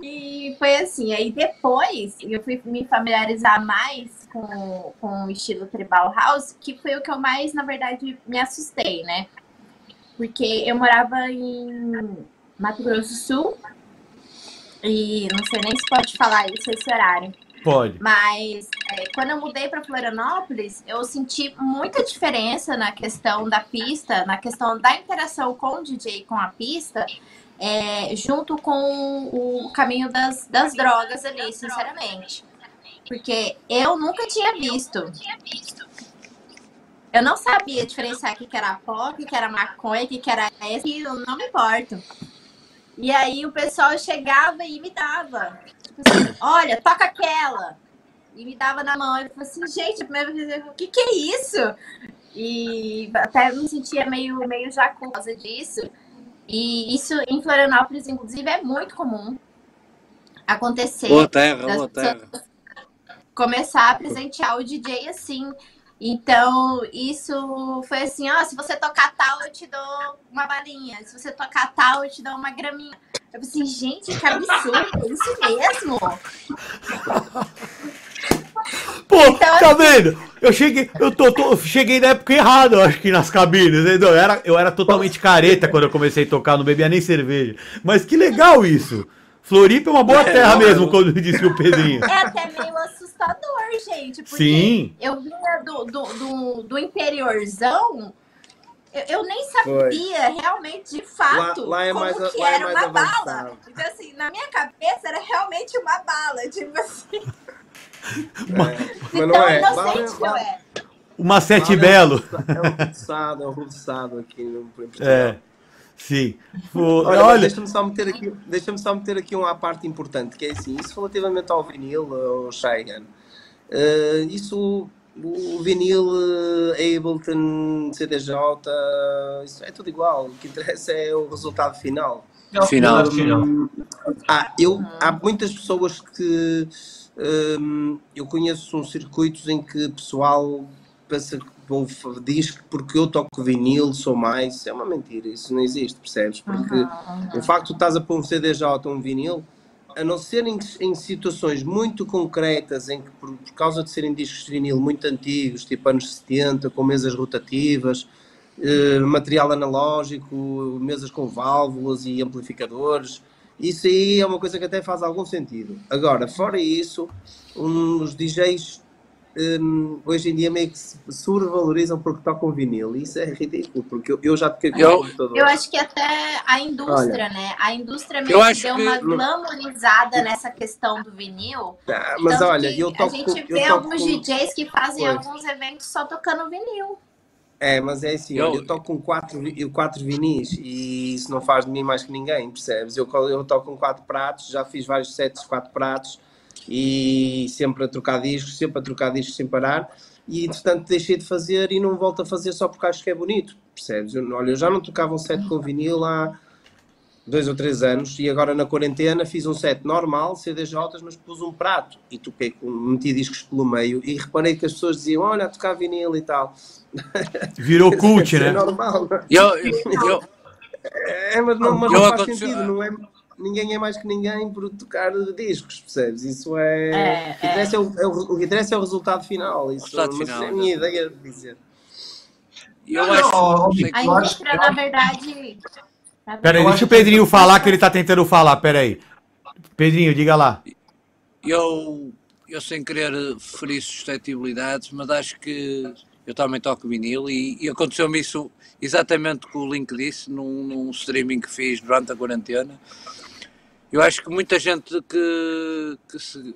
E foi assim. Aí depois eu fui me familiarizar mais com, com o estilo tribal house, que foi o que eu mais, na verdade, me assustei, né? Porque eu morava em Mato Grosso do Sul e não sei nem se pode falar isso esse horário. Pode. Mas é, quando eu mudei para Florianópolis, eu senti muita diferença na questão da pista, na questão da interação com o DJ com a pista, é, junto com o caminho das, das drogas ali, sinceramente. Porque eu nunca tinha visto. Eu não sabia diferenciar o que era pó, o que era maconha, o que era esse, eu não me importo. E aí o pessoal chegava e me dava. Tipo assim, olha, toca aquela. E me dava na mão. Eu falei assim, gente, a primeira vez, o que, que é isso? E até me sentia meio, meio já por causa disso. E isso em Florianópolis, inclusive, é muito comum acontecer. Boa terra, boa terra. Começar a presentear o DJ assim. Então, isso foi assim, ó, se você tocar tal, eu te dou uma balinha. Se você tocar tal, eu te dou uma graminha. Eu falei assim, gente, que absurdo, é isso mesmo. Pô, então, tá vendo? Eu cheguei, eu tô, tô, cheguei na época errada, eu acho que nas cabines, entendeu? Eu era, eu era totalmente careta quando eu comecei a tocar, não bebia nem cerveja. Mas que legal isso! Floripa é uma boa é, terra mesmo, quando disse o Pedrinho. É até meio assustador, gente. Porque Sim. eu vinha do, do, do, do interiorzão, eu, eu, nem sabia Foi. realmente, de fato, lá, lá é como mais, que é era é uma avançado. bala. Então, assim, na minha cabeça era realmente uma bala, tipo assim. É, mas não é. inocente que eu é. Uma sete belo. É um ruçado, é um aqui no É. Sim. Olha, Olha... deixa-me só meter aqui, deixa-me só meter aqui uma parte importante, que é assim, isso relativamente ao vinil, ao Cheyenne, uh, isso, o vinil, uh, Ableton, CDJ, isso é tudo igual, o que interessa é o resultado final. Final, final. Ah, eu, há muitas pessoas que um, eu conheço uns circuitos em que o pessoal pensa que vou, diz que porque eu toco vinil sou mais. É uma mentira, isso não existe, percebes? Porque uhum, uhum. o facto de estás a pôr um CDJ ou um vinil, a não ser em, em, situações muito concretas, em que por, por, causa de serem discos de vinil muito antigos, tipo anos 70, com mesas rotativas, eh, material analógico, mesas com válvulas e amplificadores isso aí é uma coisa que até faz algum sentido. Agora, fora isso, um, os DJs um, hoje em dia meio que se sobrevalorizam porque tocam vinil. Isso é ridículo, porque eu, eu já toquei com eu, computador. Eu acho que até a indústria, Olha, né? A indústria meio que deu uma glamourizada nessa questão do vinil. Ah, mas olha, eu toco A gente vê alguns com... DJs que fazem pois. alguns eventos só tocando vinil. É, mas é assim, eu, eu toco com quatro, quatro vinis e isso não faz de mim mais que ninguém, percebes? Eu, eu toco com quatro pratos, já fiz vários sets de quatro pratos e sempre a trocar discos, sempre a trocar discos sem parar e entretanto deixei de fazer e não volto a fazer só porque acho que é bonito, percebes? Eu, olha, eu já não tocava um set com vinil há dois ou três anos e agora na quarentena fiz um set normal, CDJs, mas pus um prato e toquei com, meti discos pelo meio e reparei que as pessoas diziam, olha, a tocar vinil e tal Virou cult, né? É normal. Eu, eu, é, mas não, mas não faz sentido, não é? Ninguém é mais que ninguém por tocar discos, percebes? Isso é. é o, que interessa é. o, é o, o que interessa é o resultado final. Isso, resultado mas final, é a minha ideia de dizer. Eu acho. A indústria, na verdade. Peraí, deixa o Pedrinho falar que ele tá tentando falar, peraí. Pedrinho, diga lá. Eu, eu sem querer ferir suscetibilidades, mas acho que eu também toco vinil e, e aconteceu-me isso exatamente com o link disse num, num, streaming que fiz durante a quarentena. Eu acho que muita gente que, que, se,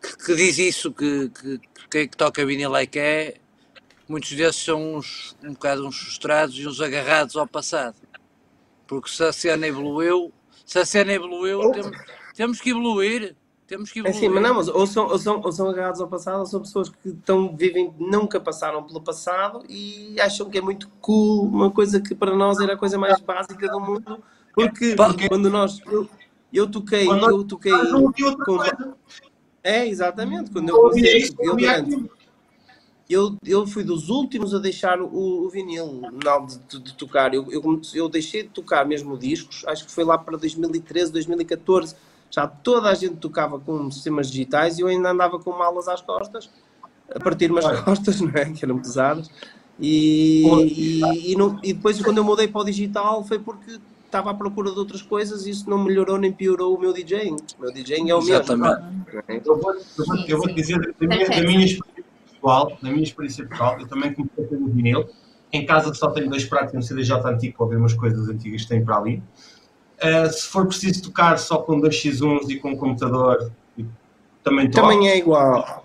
que, que diz isso, que, que, quem é que toca vinil é que é, muitos desses são uns, um bocado uns frustrados e uns agarrados ao passado. Porque se a cena evoluiu, se a cena evoluiu, temos, temos que evoluir. Temos que evoluir. É sim, mas não, mas ou são, ou, são, ou são agarrados ao passado, ou são pessoas que estão, vivem, nunca passaram pelo passado e acham que é muito cool, uma coisa que para nós era a coisa mais básica do mundo, porque, porque quando nós. Eu, eu toquei, eu toquei. Com, é, exatamente. Quando eu comecei, eu, durante, eu, eu fui dos últimos a deixar o, o vinil não, de, de, de tocar. Eu, eu, eu deixei de tocar mesmo discos, acho que foi lá para 2013, 2014 já toda a gente tocava com sistemas digitais e eu ainda andava com malas às costas, a partir umas costas, não é? Que eram pesadas. E, e, e, e, depois, quando eu mudei para o digital, foi porque estava à procura de outras coisas e isso não melhorou nem piorou o meu DJing. O meu DJing é o mesmo. Exatamente. Eu vou, eu vou, eu vou te dizer da minha, da minha experiência pessoal, da minha experiência pessoal, eu também comecei pelo vinil. Em casa só tenho dois pratos e um CDJ antigo para ouvir umas coisas antigas que tem para ali. Uh, se for preciso tocar só com 2x1s e com um computador, também toco. Também é igual.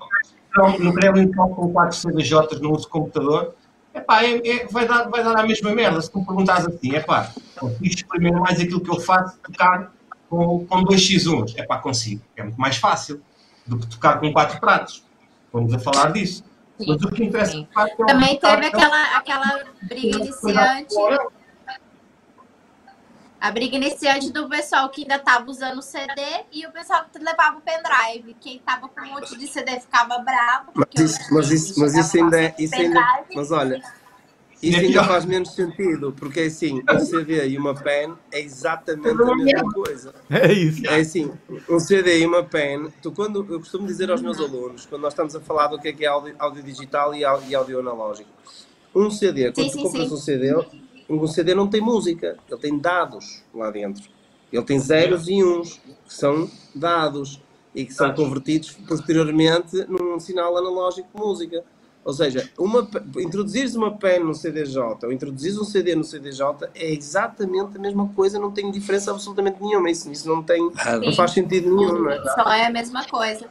Não, no Gremlin toco com 4 CDJs no uso computador. Epá, é, é, vai, dar, vai dar a mesma merda. Se tu me perguntares assim, epá, consigo exprimir mais aquilo que eu faço, tocar com, com 2x1s. Epá, consigo. É muito mais fácil do que tocar com 4 pratos. Vamos a falar disso. Mas o que interessa Sim. é Também teve aquela, aquela briga iniciante. A briga iniciante do pessoal que ainda tava usando o CD e o pessoal que levava o pendrive. Quem tava com um monte de CD ficava bravo. Mas isso, mas isso, mas isso ainda, é- isso ainda, mas olha, isso ainda faz menos sentido, porque é assim, um CD e uma pen é exatamente a mesma coisa. É isso. É assim, um CD e uma pen, tu quando, eu costumo dizer aos meus alunos, quando nós estamos a falar do que é que é áudio, áudio digital e áudio, e áudio analógico, um CD, quando Sim, tu compras sim. um CD, um CD não tem música, ele tem dados lá dentro. Ele tem zeros e uns, que são dados e que são convertidos posteriormente num sinal analógico de música. Ou seja, uma, introduzires uma pen no CDJ ou introduzires um CD no CDJ é exatamente a mesma coisa, não tem diferença absolutamente nenhuma. Isso, isso não, tem, não faz sentido nenhum, não é? Só é a mesma coisa.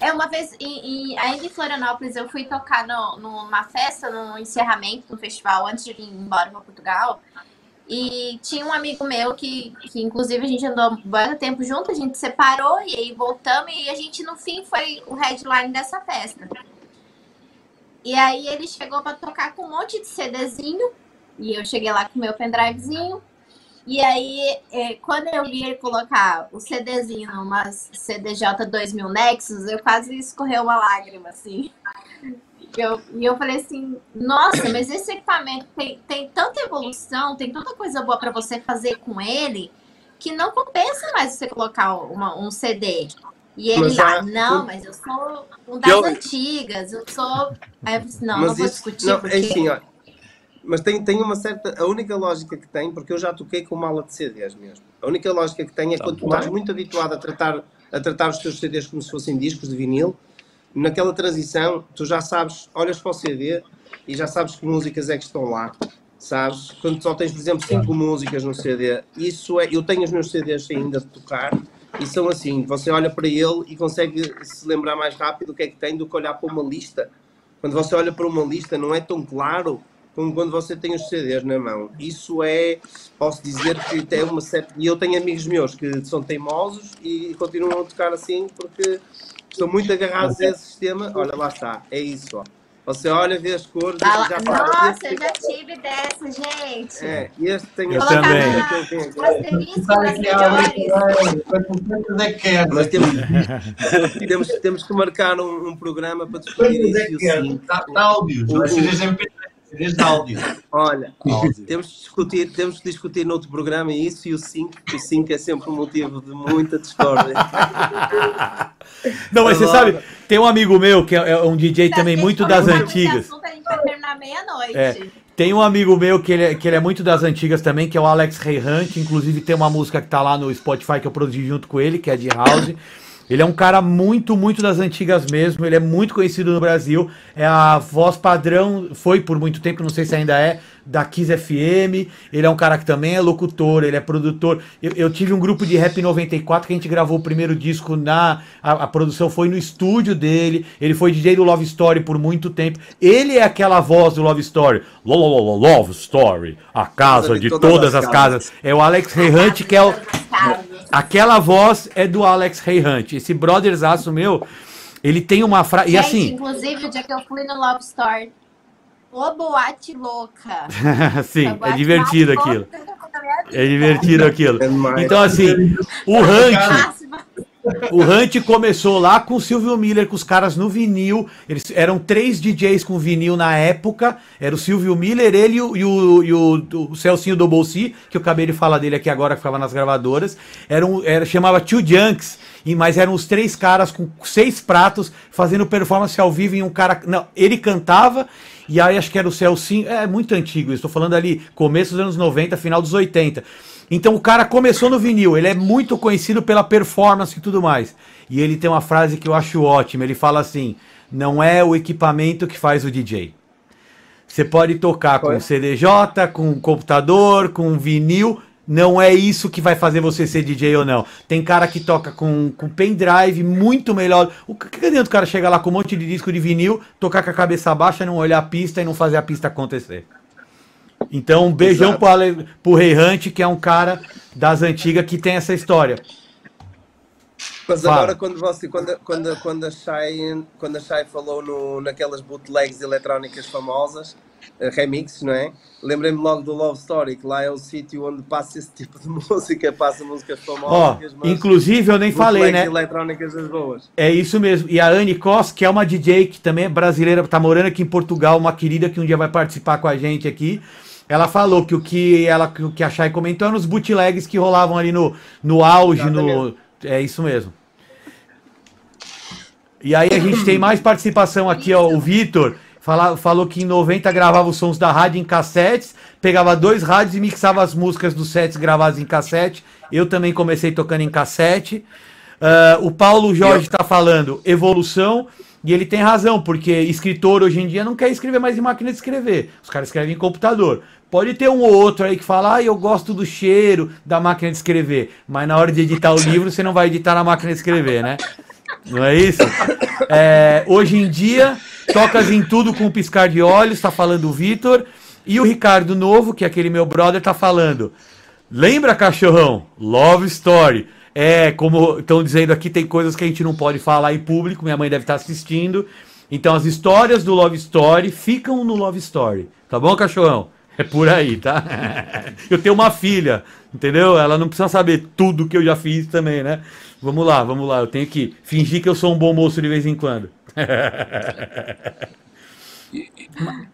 É uma vez, em, em- ainda em Florianópolis, eu fui tocar no, numa festa, no encerramento do festival, antes de ir embora para Portugal. E tinha um amigo meu que, que inclusive, a gente andou muito tempo junto, a gente separou e aí voltamos. E a gente, no fim, foi o headline dessa festa. E aí ele chegou para tocar com um monte de CDzinho. E eu cheguei lá com meu pendrivezinho. E aí, é, quando eu vi ele colocar o CDzinho numa CDJ 2000 Nexus, eu quase escorreu uma lágrima, assim. E eu, e eu falei assim, nossa, mas esse equipamento tem, tem tanta evolução, tem tanta coisa boa para você fazer com ele, que não compensa mais você colocar uma- um CD. E ele Mas lá, a- não, mas eu sou um das Eu- antigas, eu sou... Aí eu falei assim, não, não vou isso, discutir, não, porque... é assim, olha, mas tem, tem uma certa, a única lógica que tem, porque eu já toquei com mala de CDs mesmo, a única lógica que tem é quando tu estás muito habituado a tratar, a tratar os teus CDs como se fossem discos de vinil, naquela transição, tu já sabes, olhas para o CD e já sabes que músicas é que estão lá. Sabes? Quando só tens, por exemplo, cinco músicas no CD, isso é. Eu tenho os meus CDs ainda de tocar e são assim: você olha para ele e consegue se lembrar mais rápido o que é que tem do que olhar para uma lista. Quando você olha para uma lista, não é tão claro como quando você tem os CDs na mão. Isso é, posso dizer que tem uma certa. E eu tenho amigos meus que são teimosos e continuam a tocar assim porque estão muito agarrados a esse sistema. Olha, lá está, é isso. Ó. Você olha, vê as cores, Ah já. Nossa, eu já tive dessa, gente. é, este tem Eu a- também. é? Mas temos, temos, temos que marcar um, um programa para discutir é isso. e. Está áudio. Vai ser desde MP3, CDs de áudio. Olha, temos que, discutir, temos que discutir noutro programa isso e o 5, o 5 é sempre um motivo de muita discórdia. Não, mas você sabe, tem um amigo meu que é é um DJ também muito das antigas. meia-noite. É. Tem um amigo meu que ele, é, que ele é muito das antigas também, que é o Alex Ray Hunt. Inclusive tem uma música que tá lá no Spotify que eu produzi junto com ele, que é de House. Ele é um cara muito, muito das antigas mesmo. Ele é muito conhecido no Brasil. É a voz padrão, foi por muito tempo, não sei se ainda é, da Kiss FM. Ele é um cara que também é locutor, ele é produtor. Eu, eu tive um grupo de Rap 94 que a gente gravou o primeiro disco na. A, a produção foi no estúdio dele. Ele foi DJ do Love Story por muito tempo. Ele é aquela voz do Love Story. Lo, lo, lo, lo, Love Story, a casa de todas, as casas. É o Alex Hunt, que é o. Aquela voz é do Alex Ray Hunt. Esse brotherzaço meu, ele tem uma frase. E assim. inclusive, o dia que eu fui no Love Story, ô boate louca. Sim, é boate divertido mais aquilo. É divertido aquilo. É. Então, assim, o Hunt. O Hunt começou lá com o Silvio Miller, com os caras no vinil. Eles eram três DJs com vinil na época. Era o Silvio Miller, ele e o, e o, e o, o Celcinho do Bolsi, que eu acabei de falar dele aqui agora, que ficava nas gravadoras. Era um, era, chamava Two Junks. E, mas eram os três caras com seis pratos fazendo performance ao vivo em um cara. Não, ele cantava. E aí acho que era o Celcinho. É muito antigo, estou falando ali, começo dos anos 90, final dos 80. Então o cara começou no vinil, ele é muito conhecido pela performance e tudo mais. E ele tem uma frase que eu acho ótima, ele fala assim: "Não é o equipamento que faz o DJ. Você pode tocar com Foi. CDJ, com computador, com vinil, não é isso que vai fazer você ser DJ ou não. Tem cara que toca com, com pendrive muito melhor. O que que adianta o cara chegar lá com um monte de disco de vinil, tocar com a cabeça baixa, não olhar a pista e não fazer a pista acontecer? Então, um beijão pro, Ale, pro Rei Hunt, que é um cara das antigas que tem essa história. Mas Fala. agora quando você quando, quando, quando, a Shai, quando a Shai falou no, naquelas bootlegs eletrónicas famosas, eh, remixes, não é? Lembrei-me logo do Love Story, que lá é o sítio onde passa esse tipo de música, passa músicas famosas, mas inclusive eu nem falei, né? eletrónicas das boas. É isso mesmo. E a Anne Cos, que é uma DJ que também é brasileira, tá morando aqui em Portugal, uma querida que um dia vai participar com a gente aqui. Ela falou que o que ela que o que a Chay comentou eram os bootlegs que rolavam ali no, no auge, no é isso mesmo. E aí a gente tem mais participação aqui, ó, o Vitor fala- falou que em 90 gravava os sons da rádio em cassetes, pegava dois rádios e mixava as músicas dos sets gravados em cassete. Eu também comecei tocando em cassete. Ah, o Paulo Jorge está falando evolução, e ele tem razão, porque escritor hoje em dia não quer escrever mais em máquina de escrever. Os caras escrevem em computador. Pode ter um ou outro aí que fala, ah, eu gosto do cheiro da máquina de escrever, mas na hora de editar o livro você não vai editar na máquina de escrever, né? Não é isso? É, hoje em dia, tocas em tudo com um piscar de olhos, tá falando o Vitor. E o Ricardo Novo, que é aquele meu brother, tá falando. Lembra, cachorrão? Love Story. É, como estão dizendo aqui, tem coisas que a gente não pode falar em público, minha mãe deve estar assistindo. Então as histórias do Love Story ficam no Love Story. Tá bom, cachorrão? É por aí, tá? Eu tenho uma filha, entendeu? Ela não precisa saber tudo que eu já fiz também, né? Vamos lá, vamos lá. Eu tenho que fingir que eu sou um bom moço de vez em quando.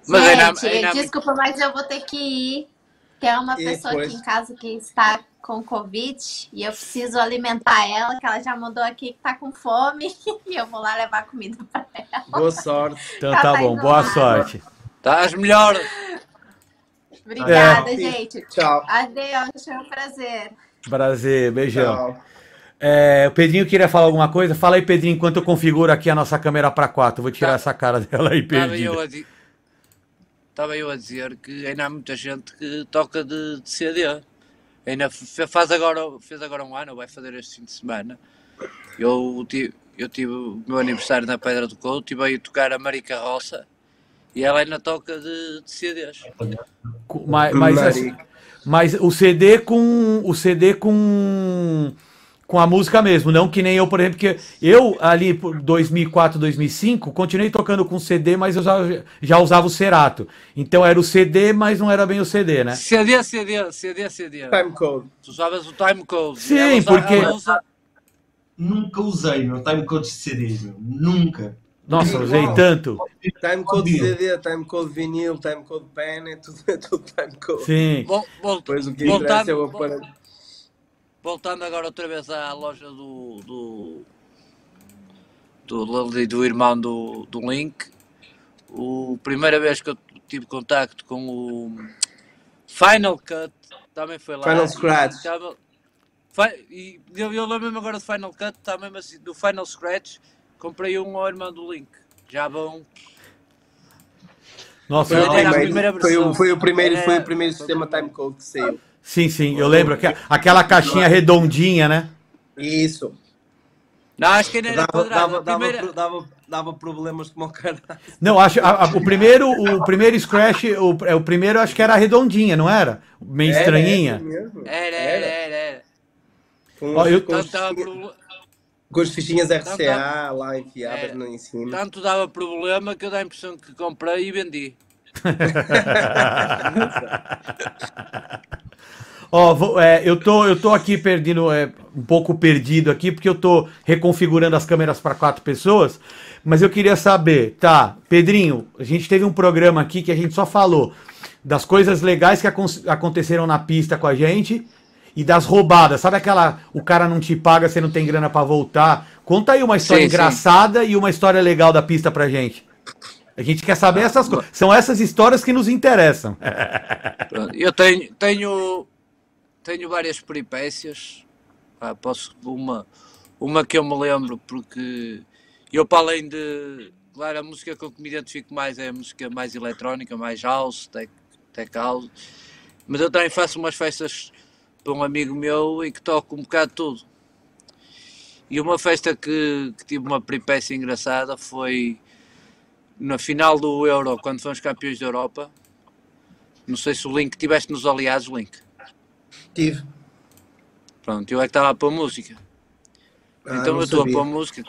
Mas ainda, Gente, ainda, desculpa, mas eu vou ter que ir. Tem uma E, pessoa pois. aqui em casa que está com Covid e eu preciso alimentar ela, que ela já mandou aqui que tá com fome e eu vou lá levar comida pra ela. Boa sorte. Então tá tá bom, boa lá. sorte. estás melhor. Obrigada, É. gente. Tchau. Adeus, foi um prazer. Prazer, beijão. Tchau. É, o Pedrinho queria falar alguma coisa? Fala aí, Pedrinho, enquanto eu configuro aqui a nossa câmera para 4. Vou tirar Tá. essa cara dela aí, Estava eu, perdida. a di- estava eu a dizer que ainda há muita gente que toca de, de CD. Ainda faz agora, fez agora um ano, vai fazer este fim de semana. Eu tive, eu tive o meu aniversário na Pedra do Couto, estive aí tocar a Marica Roça e ela ainda toca de, de CDs. Mas, mas, assim, mas o CD com o CD com com a música mesmo, não que nem eu, por exemplo, que eu ali por 2004, 2005, continuei tocando com CD, mas eu já, já usava o Cerato. Então era o CD, mas não era bem o CD, né? CD, CD, CD, CD. Time code. Tu usavas o time-code. Sim, Ela usa- porque- usa- Nunca usei meu timecode de CDs, meu. Nunca. Nossa, usei tanto. Time code. CD, time code vinil, time code pen, é tudo, é tudo time code. Sim. Vol- vol- Depois o que interessa é o aparelho. Voltando agora outra vez à loja do do, do, do, do irmão do, do Link, o primeira vez que eu tive contacto com o Final Cut também foi lá. Final Scratch. E eu, eu lembro-me agora do Final Cut, tá mesmo assim, do Final Scratch, comprei um ao irmão do Link. Já vão. Nossa, Foi, o a primeiro, primeira foi, o, foi o primeiro, Era- foi o primeiro sistema time code que saiu. Sim, sim, eu lembro que aquela caixinha redondinha, né? Isso. Não, acho que ainda era Dava, quadrado. dava, primeira- dava, dava problemas como o cara. Não, acho a- a- o primeiro, o primeiro Scratch, o, é, o primeiro acho que era redondinha, não era? Meio Era, estranhinha. era mesmo. Era, era, era. era. Com, Ó, eu- com, os Tanto dava, com as fichinhas RCA Tanto- lá enfiadas É. no, em cima. tanto dava problema que eu dá a impressão que comprei e vendi. Ó, vou- é, eu, tô, eu tô aqui perdendo, é, um pouco perdido aqui, porque eu tô reconfigurando as câmeras para quatro pessoas, mas eu queria saber, tá, Pedrinho, a gente teve um programa aqui que a gente só falou das coisas legais que acon- aconteceram na pista com a gente e das roubadas. Sabe aquela, o cara não te paga, você não tem grana para voltar? Conta aí uma história Sim, sim. engraçada e uma história legal da pista pra gente. A gente quer saber essas coisas. São essas histórias que nos interessam. Eu tenho, tenho, tenho várias peripécias. Pá, posso uma, uma que eu me lembro, porque eu para além de. Claro, a música com que me identifico mais é a música mais eletrónica, mais house, tech, tech house. Mas eu também faço umas festas para um amigo meu e que toco um bocado tudo. E uma festa que, que tive uma peripécia engraçada foi na final do Euro, quando fomos campeões da Europa. Não sei se o Link tiveste nos aliados, Link. Tive. Pronto, eu é que estava a pôr música. Ah, então eu estou a sabia. pôr música.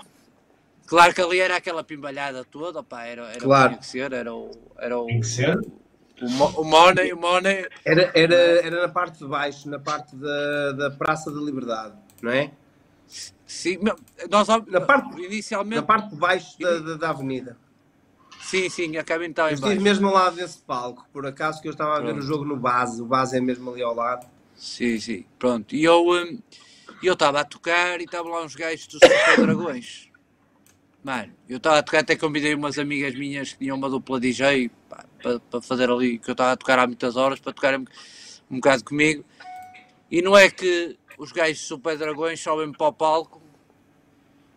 Claro que ali era aquela pimbalhada toda, pá, era, era Claro. o que tinha que ser, era o, era o, Tem que ser. o, Mo- o Money, o Money. Era, era, era na parte de baixo, na parte da, da Praça da Liberdade, não é? Sim, nós Na parte- inicialmente. Na parte de baixo da, da, da avenida. Sim, sim, a cabine estava Eu em estive mesmo ao lado desse palco, por acaso que eu estava a ver Pronto. o jogo no base, o base é mesmo ali ao lado. Sim, sim, pronto. E eu eu estava a tocar e estavam lá uns gajos dos Super Dragões. Mano, eu estava a tocar, até convidei umas amigas minhas que tinham uma dupla DJ para, fazer ali, que eu estava a tocar há muitas horas, para tocar um, um bocado comigo. E não é que os gajos Super Dragões sobem para o palco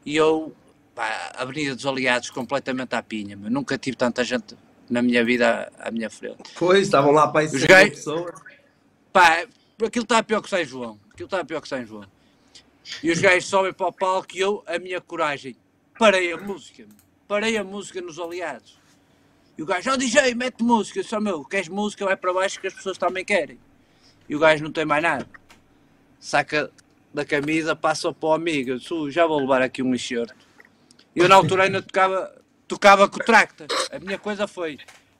e eu, pá, Avenida dos Aliados, completamente à pinha, mas nunca tive tanta gente na minha vida à, à minha frente. Pois, estavam lá para 60 gajos- pessoas. Pá, aquilo está pior que São João. Aquilo está pior que São João. E os gajos sobem para o palco e eu, a minha coragem, parei a música. meu. Parei a música nos aliados. E o gajo, ó DJ, mete música. Só meu, queres música, vai para baixo que as pessoas também querem. E o gajo não tem mais nada. Saca da camisa, passa para o amigo. Eu disse, "Ui, já vou levar aqui um enxerto. Eu na altura ainda tocava, tocava com o tracta. A minha coisa foi,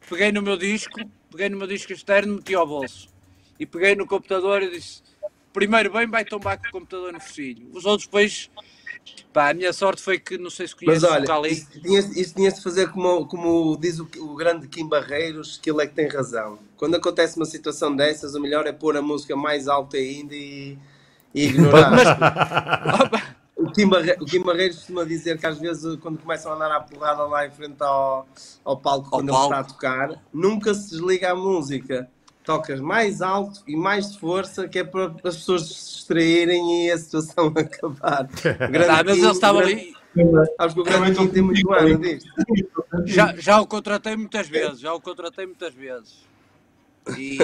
peguei no meu disco, peguei no meu disco externo, meti ao bolso. E peguei no computador e disse, primeiro bem vai tombar com o computador no focinho. Os outros depois, pá, a minha sorte foi que não sei se Mas conheces o olha, Cali. isso tinha- isso tinha-se de fazer como, como diz o, o grande Kim Barreiros, que ele é que tem razão. Quando acontece uma situação dessas, o melhor é pôr a música mais alta ainda e, e ignorar. Opa, O Kim, Barre... o Kim Barreiros costuma dizer que às vezes quando começam a andar à porrada lá em frente ao, ao palco, Ao quando palco. ele está a tocar, nunca se desliga a música. Tocas mais alto e mais de força, que é para as pessoas se distraírem e a situação acabar. Tá, mas Kim- ele estava ali, Acho que o grande Kim tem muito ano disto. já, já o contratei muitas vezes, já o contratei muitas vezes. E...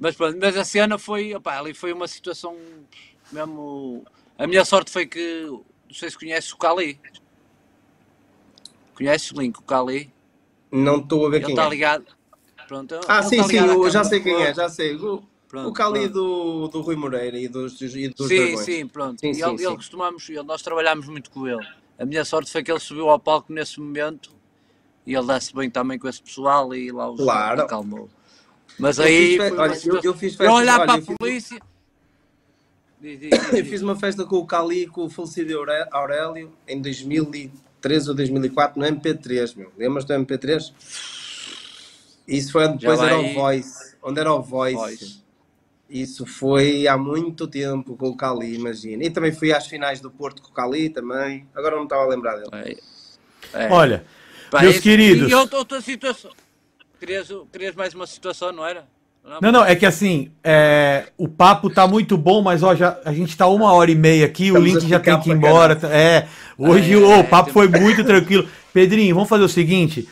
Mas pronto, mas a cena foi, opá, ali foi uma situação mesmo. A minha sorte foi que, não sei se conheces o Cali. Conheces o Link, o Cali? Não estou a ver Ele quem está é. ligado. Pronto, Ah, sim, está sim, eu já sei quem é, já sei. O, Pronto, o Cali do, do Rui Moreira e dos, e dos Sim, Dragões. sim, pronto. Sim, e sim, ele, sim. ele costumamos, ele- nós trabalhámos muito com ele. A minha sorte foi que ele subiu ao palco nesse momento e ele dá-se bem também com esse pessoal e lá os Claro. acalmou. Mas Eu aí fiz olha, eu- eu fiz festas- olhar olha, para a fiz- polícia. Diz, diz, diz, Eu diz. fiz uma festa com o Cali e com o falecido Aurélio em 2003 ou 2004 no MP3, meu. Lembras do MP3? Isso foi depois era o Voice. Onde era o Voice. Voice. Isso foi há muito tempo com o Cali, imagina. E também fui às finais do Porto com o Cali também. Agora não me estava a lembrar dele. É. É. Olha, Pá, meus esse- queridos. E outra, outra situação. Querias, querias mais uma situação, não era? Não, não, é que assim, é, o papo tá muito bom, mas ó, já, a gente tá uma hora e meia aqui, o Estamos link a já tem que ir embora. tá- É, hoje É, o é, papo tem- foi muito tranquilo. Pedrinho, vamos fazer o seguinte.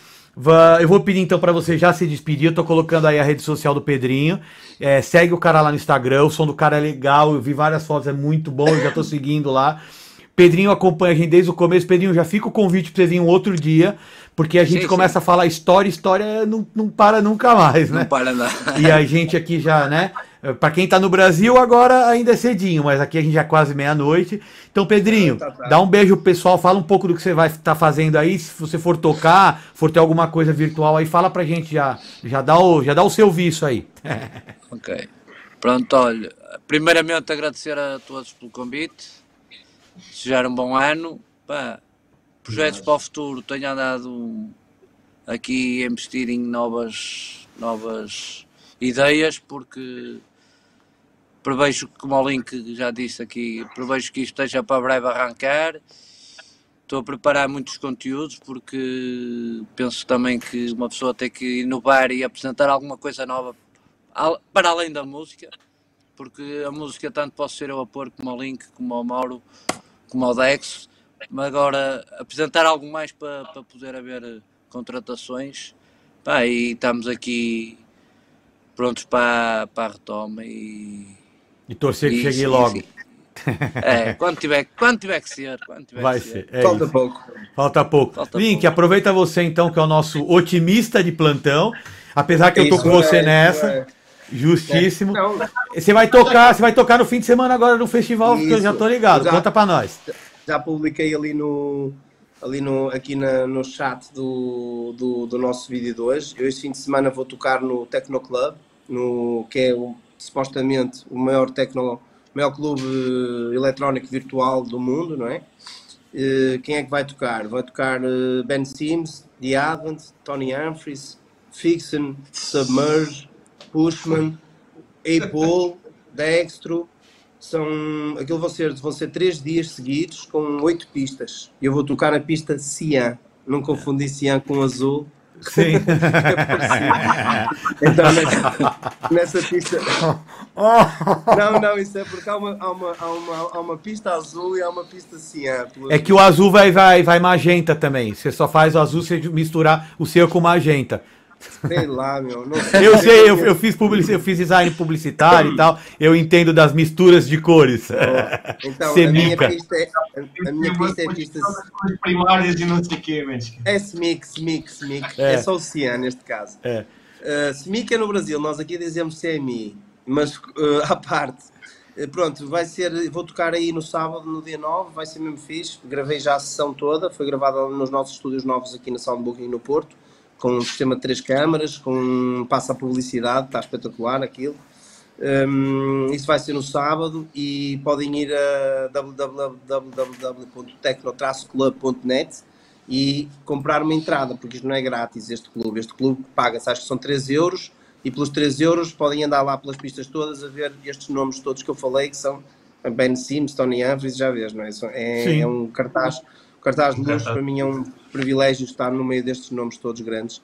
Eu vou pedir então pra você já se despedir. Eu tô colocando aí a rede social do Pedrinho. É, segue o cara lá no Instagram. O som do cara é legal. Eu vi várias fotos, é muito bom. Eu já tô seguindo lá. Pedrinho acompanha a gente desde o começo. Pedrinho, já fica o convite pra você vir um outro dia, porque a gente Sim, começa a falar história, história não, não para nunca mais, né? Não para nada. E a gente aqui já, né? Pra quem tá no Brasil, agora ainda é cedinho, mas aqui a gente já é quase meia-noite. Então, Pedrinho, Tá, tá. dá um beijo pro pessoal, fala um pouco do que você vai estar fazendo aí. Se você for tocar, for ter alguma coisa virtual aí, fala pra gente já. Já dá o, já dá o seu visto aí. Ok. Pronto, olha, primeiramente agradecer a todos pelo convite, desejar um bom ano, pá, projetos para o futuro, tenho andado aqui a investir em novas, novas ideias, porque prevejo, como o Link já disse aqui, prevejo que isto esteja para breve arrancar, estou a preparar muitos conteúdos, porque penso também que uma pessoa tem que inovar e apresentar alguma coisa nova para além da música, porque a música tanto posso ser eu a pôr como o Link, como o Mauro, como o Dex, mas agora apresentar algo mais para, para poder haver eh, contratações. Pá, e estamos aqui prontos para, para a retoma e. E torcer que e- chegue sim, logo. sim. É, quando tiver, quando tiver que ser. Quando tiver Vai que ser. ser. É Falta isso. pouco. Falta pouco. Falta Link, pouco. aproveita você então, que é o nosso otimista de plantão. Apesar que eu tô Isso com você é- nessa, é- justíssimo. Não, Você vai tocar, você vai tocar no fim de semana agora no festival, que eu já tô ligado. Já. Conta pra nós. já publiquei ali no ali no aqui na- no chat do, do, do nosso vídeo de hoje. Eu este fim de semana vou tocar no Tecno Club, no, que é o- supostamente o maior tecno, maior clube eh, eletrónico virtual do mundo, não é? Eh, Quem é que vai tocar? Vai tocar eh, Ben Sims, The Advent, Tony Humphries, Fixen, Submerge, Pushman, Apple, Dextro, são aquilo vão ser, vão ser três dias seguidos com oito pistas. Eu vou tocar na pista Cian. Não confundi Cian com azul. Sim. É. Então nessa, nessa pista. Não, não, isso é porque há uma, há uma, há uma, há uma pista azul e há uma pista Cian. É que o azul vai, vai, vai magenta também. Você só faz o azul se misturar o seu com magenta. Sei lá, meu. Não Eu sei, eu, eu fiz publici- eu fiz design publicitário e tal. Eu entendo das misturas de cores. Então, a minha Semica. pista é, a, a minha pista é pista primárias e não sei o quê, mas... É SMIC, SMIC, SMIC. É. É, só o Cian neste caso. É. Uh, SMIC é no Brasil, nós aqui dizemos CMI, mas uh, à parte. Uh, pronto, vai ser, vou tocar aí no sábado, no dia 9, vai ser mesmo fixe. Gravei já a sessão toda, foi gravada nos nossos estúdios novos aqui na Soundbooking no Porto, com um sistema de três câmaras, com passa a publicidade, está espetacular aquilo. Um, isso vai ser no sábado e podem ir a www.tecno-club.net e comprar uma entrada, porque isto não é grátis, este clube. Este clube paga-se, acho que são 3 euros, e pelos 3 euros podem andar lá pelas pistas todas a ver estes nomes todos que eu falei, que são Ben Sims, Tony Humphries, já vês, não é? É, é um cartaz, um cartaz de luz, para mim é um privilégio estar no meio destes nomes todos grandes.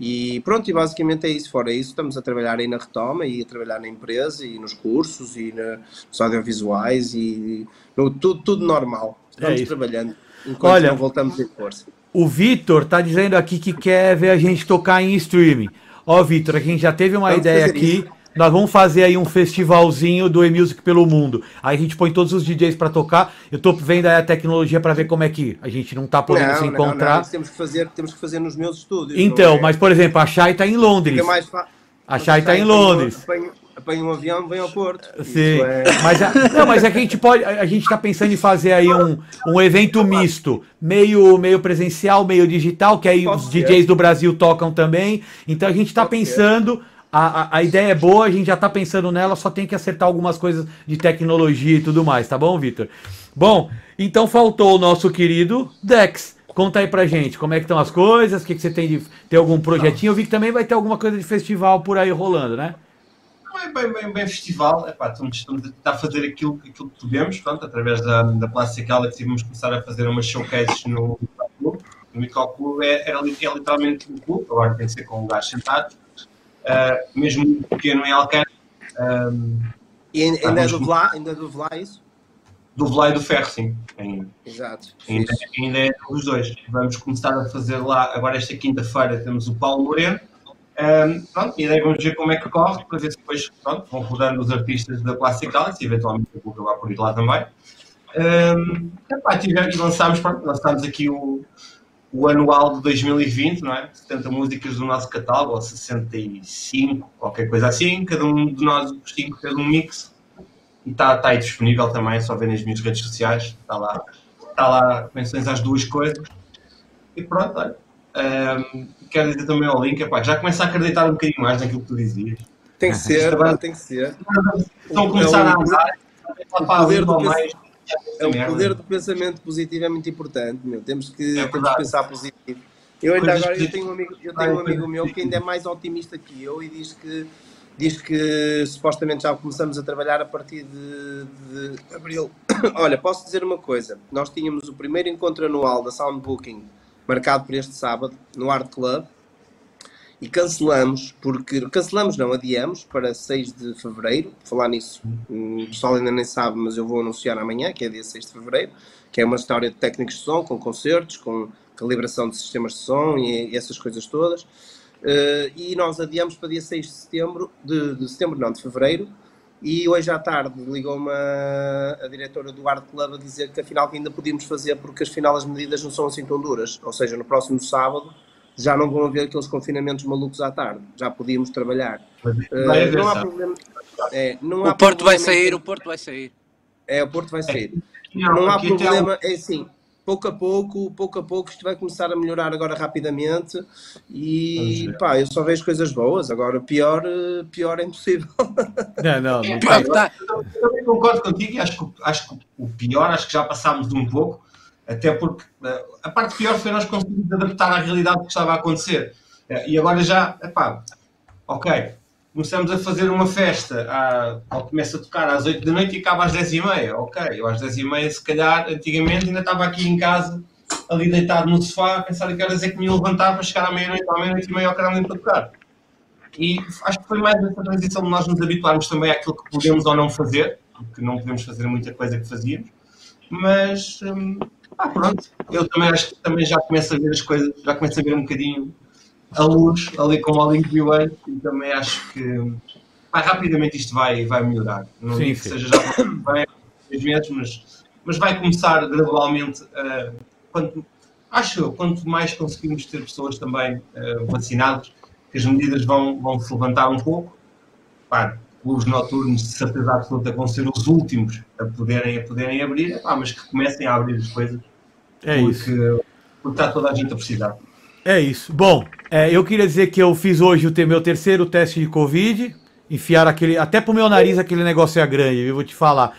E pronto, e basicamente é isso. Fora isso, estamos a trabalhar aí na retoma e a trabalhar na empresa e nos cursos e na- nos audiovisuais e no, tudo, tudo normal. Estamos É trabalhando enquanto Olha, não voltamos em força. O Vitor tá dizendo aqui que quer ver a gente tocar em streaming. Ó, Vitor, a gente já teve uma Vamos ideia aqui. isso. Nós vamos fazer aí um festivalzinho do E-Music pelo mundo. Aí a gente põe todos os DJs pra tocar. Eu tô vendo aí a tecnologia pra ver como é que a gente não tá podendo se Não, não, encontrar. não, isso temos que fazer, temos que fazer nos meus estúdios. Então, não é? mas por exemplo, a Chay tá em Londres. Fa- A Chay tá em Londres. Apanha, um avião e vem ao Porto. Sim, é- mas, a, não, mas é que a gente pode, a gente tá pensando em fazer aí um, um evento misto, meio, meio presencial, meio digital, que aí os ser. DJs do Brasil tocam também. Então a gente tá Pode ser. A, a, ideia é boa, a gente já tá pensando nela, só tem que acertar algumas coisas de tecnologia e tudo mais, tá bom, Vitor? Bom, então faltou o nosso querido Dex. Conta aí pra gente, como é que estão as coisas, o que, que você tem de. Tem algum projetinho? Eu vi que também vai ter alguma coisa de festival por aí rolando, né? Não é bem, bem, bem festival, Epá, estamos, estamos a fazer aquilo, aquilo que podemos, pronto, através da, da Plastic Galaxy vamos começar a fazer umas showcases no Clube. O Clube é, li- é literalmente um clube, agora tem que ser com lugares sentados, Ah, mesmo um pequeno em Alcântara, ah, E ainda, Ah, ainda é do Vlá, ainda é do Vlá isso? do Velay e do Ferro, sim, Exato. Ainda, ainda é dos dois. Vamos começar a fazer lá, agora esta quinta-feira temos o Paulo Moreno. Ahm, pronto, e daí vamos ver como é que corre, para ver se depois pronto, vão rodando os artistas da Classic Galaxy, eventualmente eu vou acabar por ir lá também. Um, epá, tivemos, lançámos, pronto, lançámos aqui o, o anual de 2020, não é? 70 músicas do nosso catálogo, ou 65, qualquer coisa assim. Cada um de nós, os cinco, fez um mix e está tá aí disponível também, é só ver nas minhas redes sociais. Está lá, está lá menções às duas coisas. E pronto, olha. Ahm, quero dizer também ao link, epá, já começo a acreditar um bocadinho mais naquilo que tu dizias. Tem que ser, pá, tem que ser. Estão a começar É a o- andar, o para poder do mais. É o merda. poder do pensamento positivo é muito importante, meu. Temos que, temos que pensar positivo. Eu ainda agora eu tenho um amigo, eu tenho um amigo meu que ainda é mais otimista que eu e diz que diz que supostamente já começamos a trabalhar a partir de, de abril. Olha, posso dizer uma coisa. Nós tínhamos o primeiro encontro anual da Soundbooking marcado para este sábado no Art Club e cancelamos, porque cancelamos não, adiamos para 6 de fevereiro. Falar nisso, o pessoal ainda nem sabe, mas eu vou anunciar amanhã, que é dia 6 de fevereiro, que é uma história de técnicos de som, com concertos, com calibração de sistemas de som e, e essas coisas todas. Uh, e nós adiamos para dia 6 de setembro, de, de, setembro não, de fevereiro, e hoje à tarde ligou-me a, a, diretora do Art Club a dizer que afinal que ainda podíamos fazer porque afinal as medidas não são assim tão duras, ou seja, no próximo sábado já não vão haver aqueles confinamentos malucos à tarde, já podíamos trabalhar. Uh, não há problema. É, não o Porto vai sair, o Porto vai sair. É, o Porto vai sair. Não, não há problema, é assim, pouco a pouco, pouco a pouco, isto vai começar a melhorar agora rapidamente e pá, eu só vejo coisas boas, agora pior, pior é impossível. Não, não, não. É, eu, eu também concordo contigo e acho que, acho que o pior, acho que já passámos um pouco, até porque eh, a parte pior foi nós conseguirmos adaptar à realidade que estava a acontecer. Eh, e agora já, epá, ok, começamos a fazer uma festa, à, começa a tocar às 8 da noite e acaba às 10 e meia. Ok, eu às 10 e meia, se calhar, antigamente ainda estava aqui em casa, ali deitado no sofá, a pensar que horas é que me ia levantar para chegar à meia-noite, à meia-noite e meia ao canal para tocar. E acho que foi mais essa transição de nós nos habituarmos também àquilo que podemos ou não fazer, porque não podemos fazer muita coisa que fazíamos, mas hum, ah, pronto, eu também acho que também já começo a ver as coisas, já começo a ver um bocadinho a luz ali com o Link View e também acho que rapidamente isto vai, vai melhorar. Não sim, digo sim. que seja já bem meses, mas, mas vai começar gradualmente uh, quanto, acho quanto mais conseguimos ter pessoas também uh, vacinadas, que as medidas vão, vão se levantar um pouco. Pá, clubes noturnos de certeza absoluta vão ser os últimos a poderem, a poderem abrir, pá, mas que comecem a abrir as coisas. É porque, isso. Porque está toda a gente a precisar. É isso. Bom, é, eu queria dizer que eu fiz hoje o meu terceiro teste de Covid. Enfiar aquele. Até pro meu nariz aquele negócio é grande, eu vou te falar.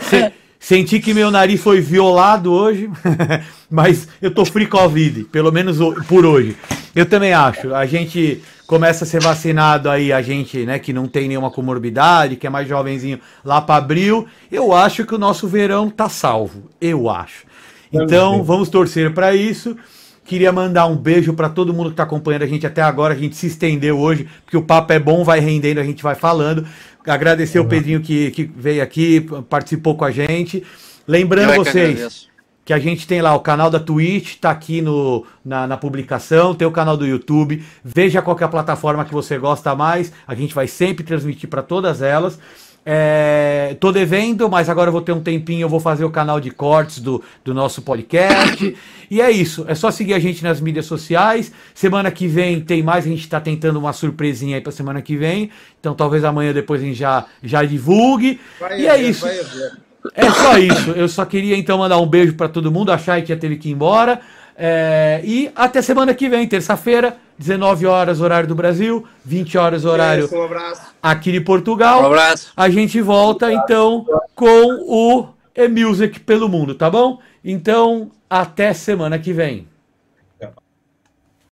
Se, senti que meu nariz foi violado hoje, mas eu tô free Covid, pelo menos por hoje. Eu também acho. A gente começa a ser vacinado aí, a gente, né, que não tem nenhuma comorbidade, que é mais jovenzinho, lá para abril. Eu acho que o nosso verão tá salvo. Eu acho. Então, vamos torcer para isso. Queria mandar um beijo para todo mundo que está acompanhando a gente até agora. A gente se estendeu hoje, porque o papo é bom, vai rendendo, a gente vai falando. Agradecer uhum. o Pedrinho que, que veio aqui, participou com a gente. Lembrando vocês que, que, a gente tem lá o canal da Twitch, está aqui no, na, na, publicação, tem o canal do YouTube. Veja qual é a plataforma que você gosta mais. A gente vai sempre transmitir para todas elas. É, tô devendo, mas agora eu vou ter um tempinho, eu vou fazer o canal de cortes do, do nosso podcast. e é isso, é só seguir a gente nas mídias sociais. Semana que vem tem mais, a gente tá tentando uma surpresinha aí pra semana que vem. Então talvez amanhã depois a gente já, já divulgue. Vai e é isso. É só isso. Eu só queria então mandar um beijo para todo mundo. Achar que já teve que ir embora. É, e até semana que vem, terça-feira, 19 horas, horário do Brasil, 20 horas, horário Isso, um abraço. aqui de Portugal. Um abraço. A gente volta então com o E-Music pelo mundo, tá bom? Então, até semana que vem.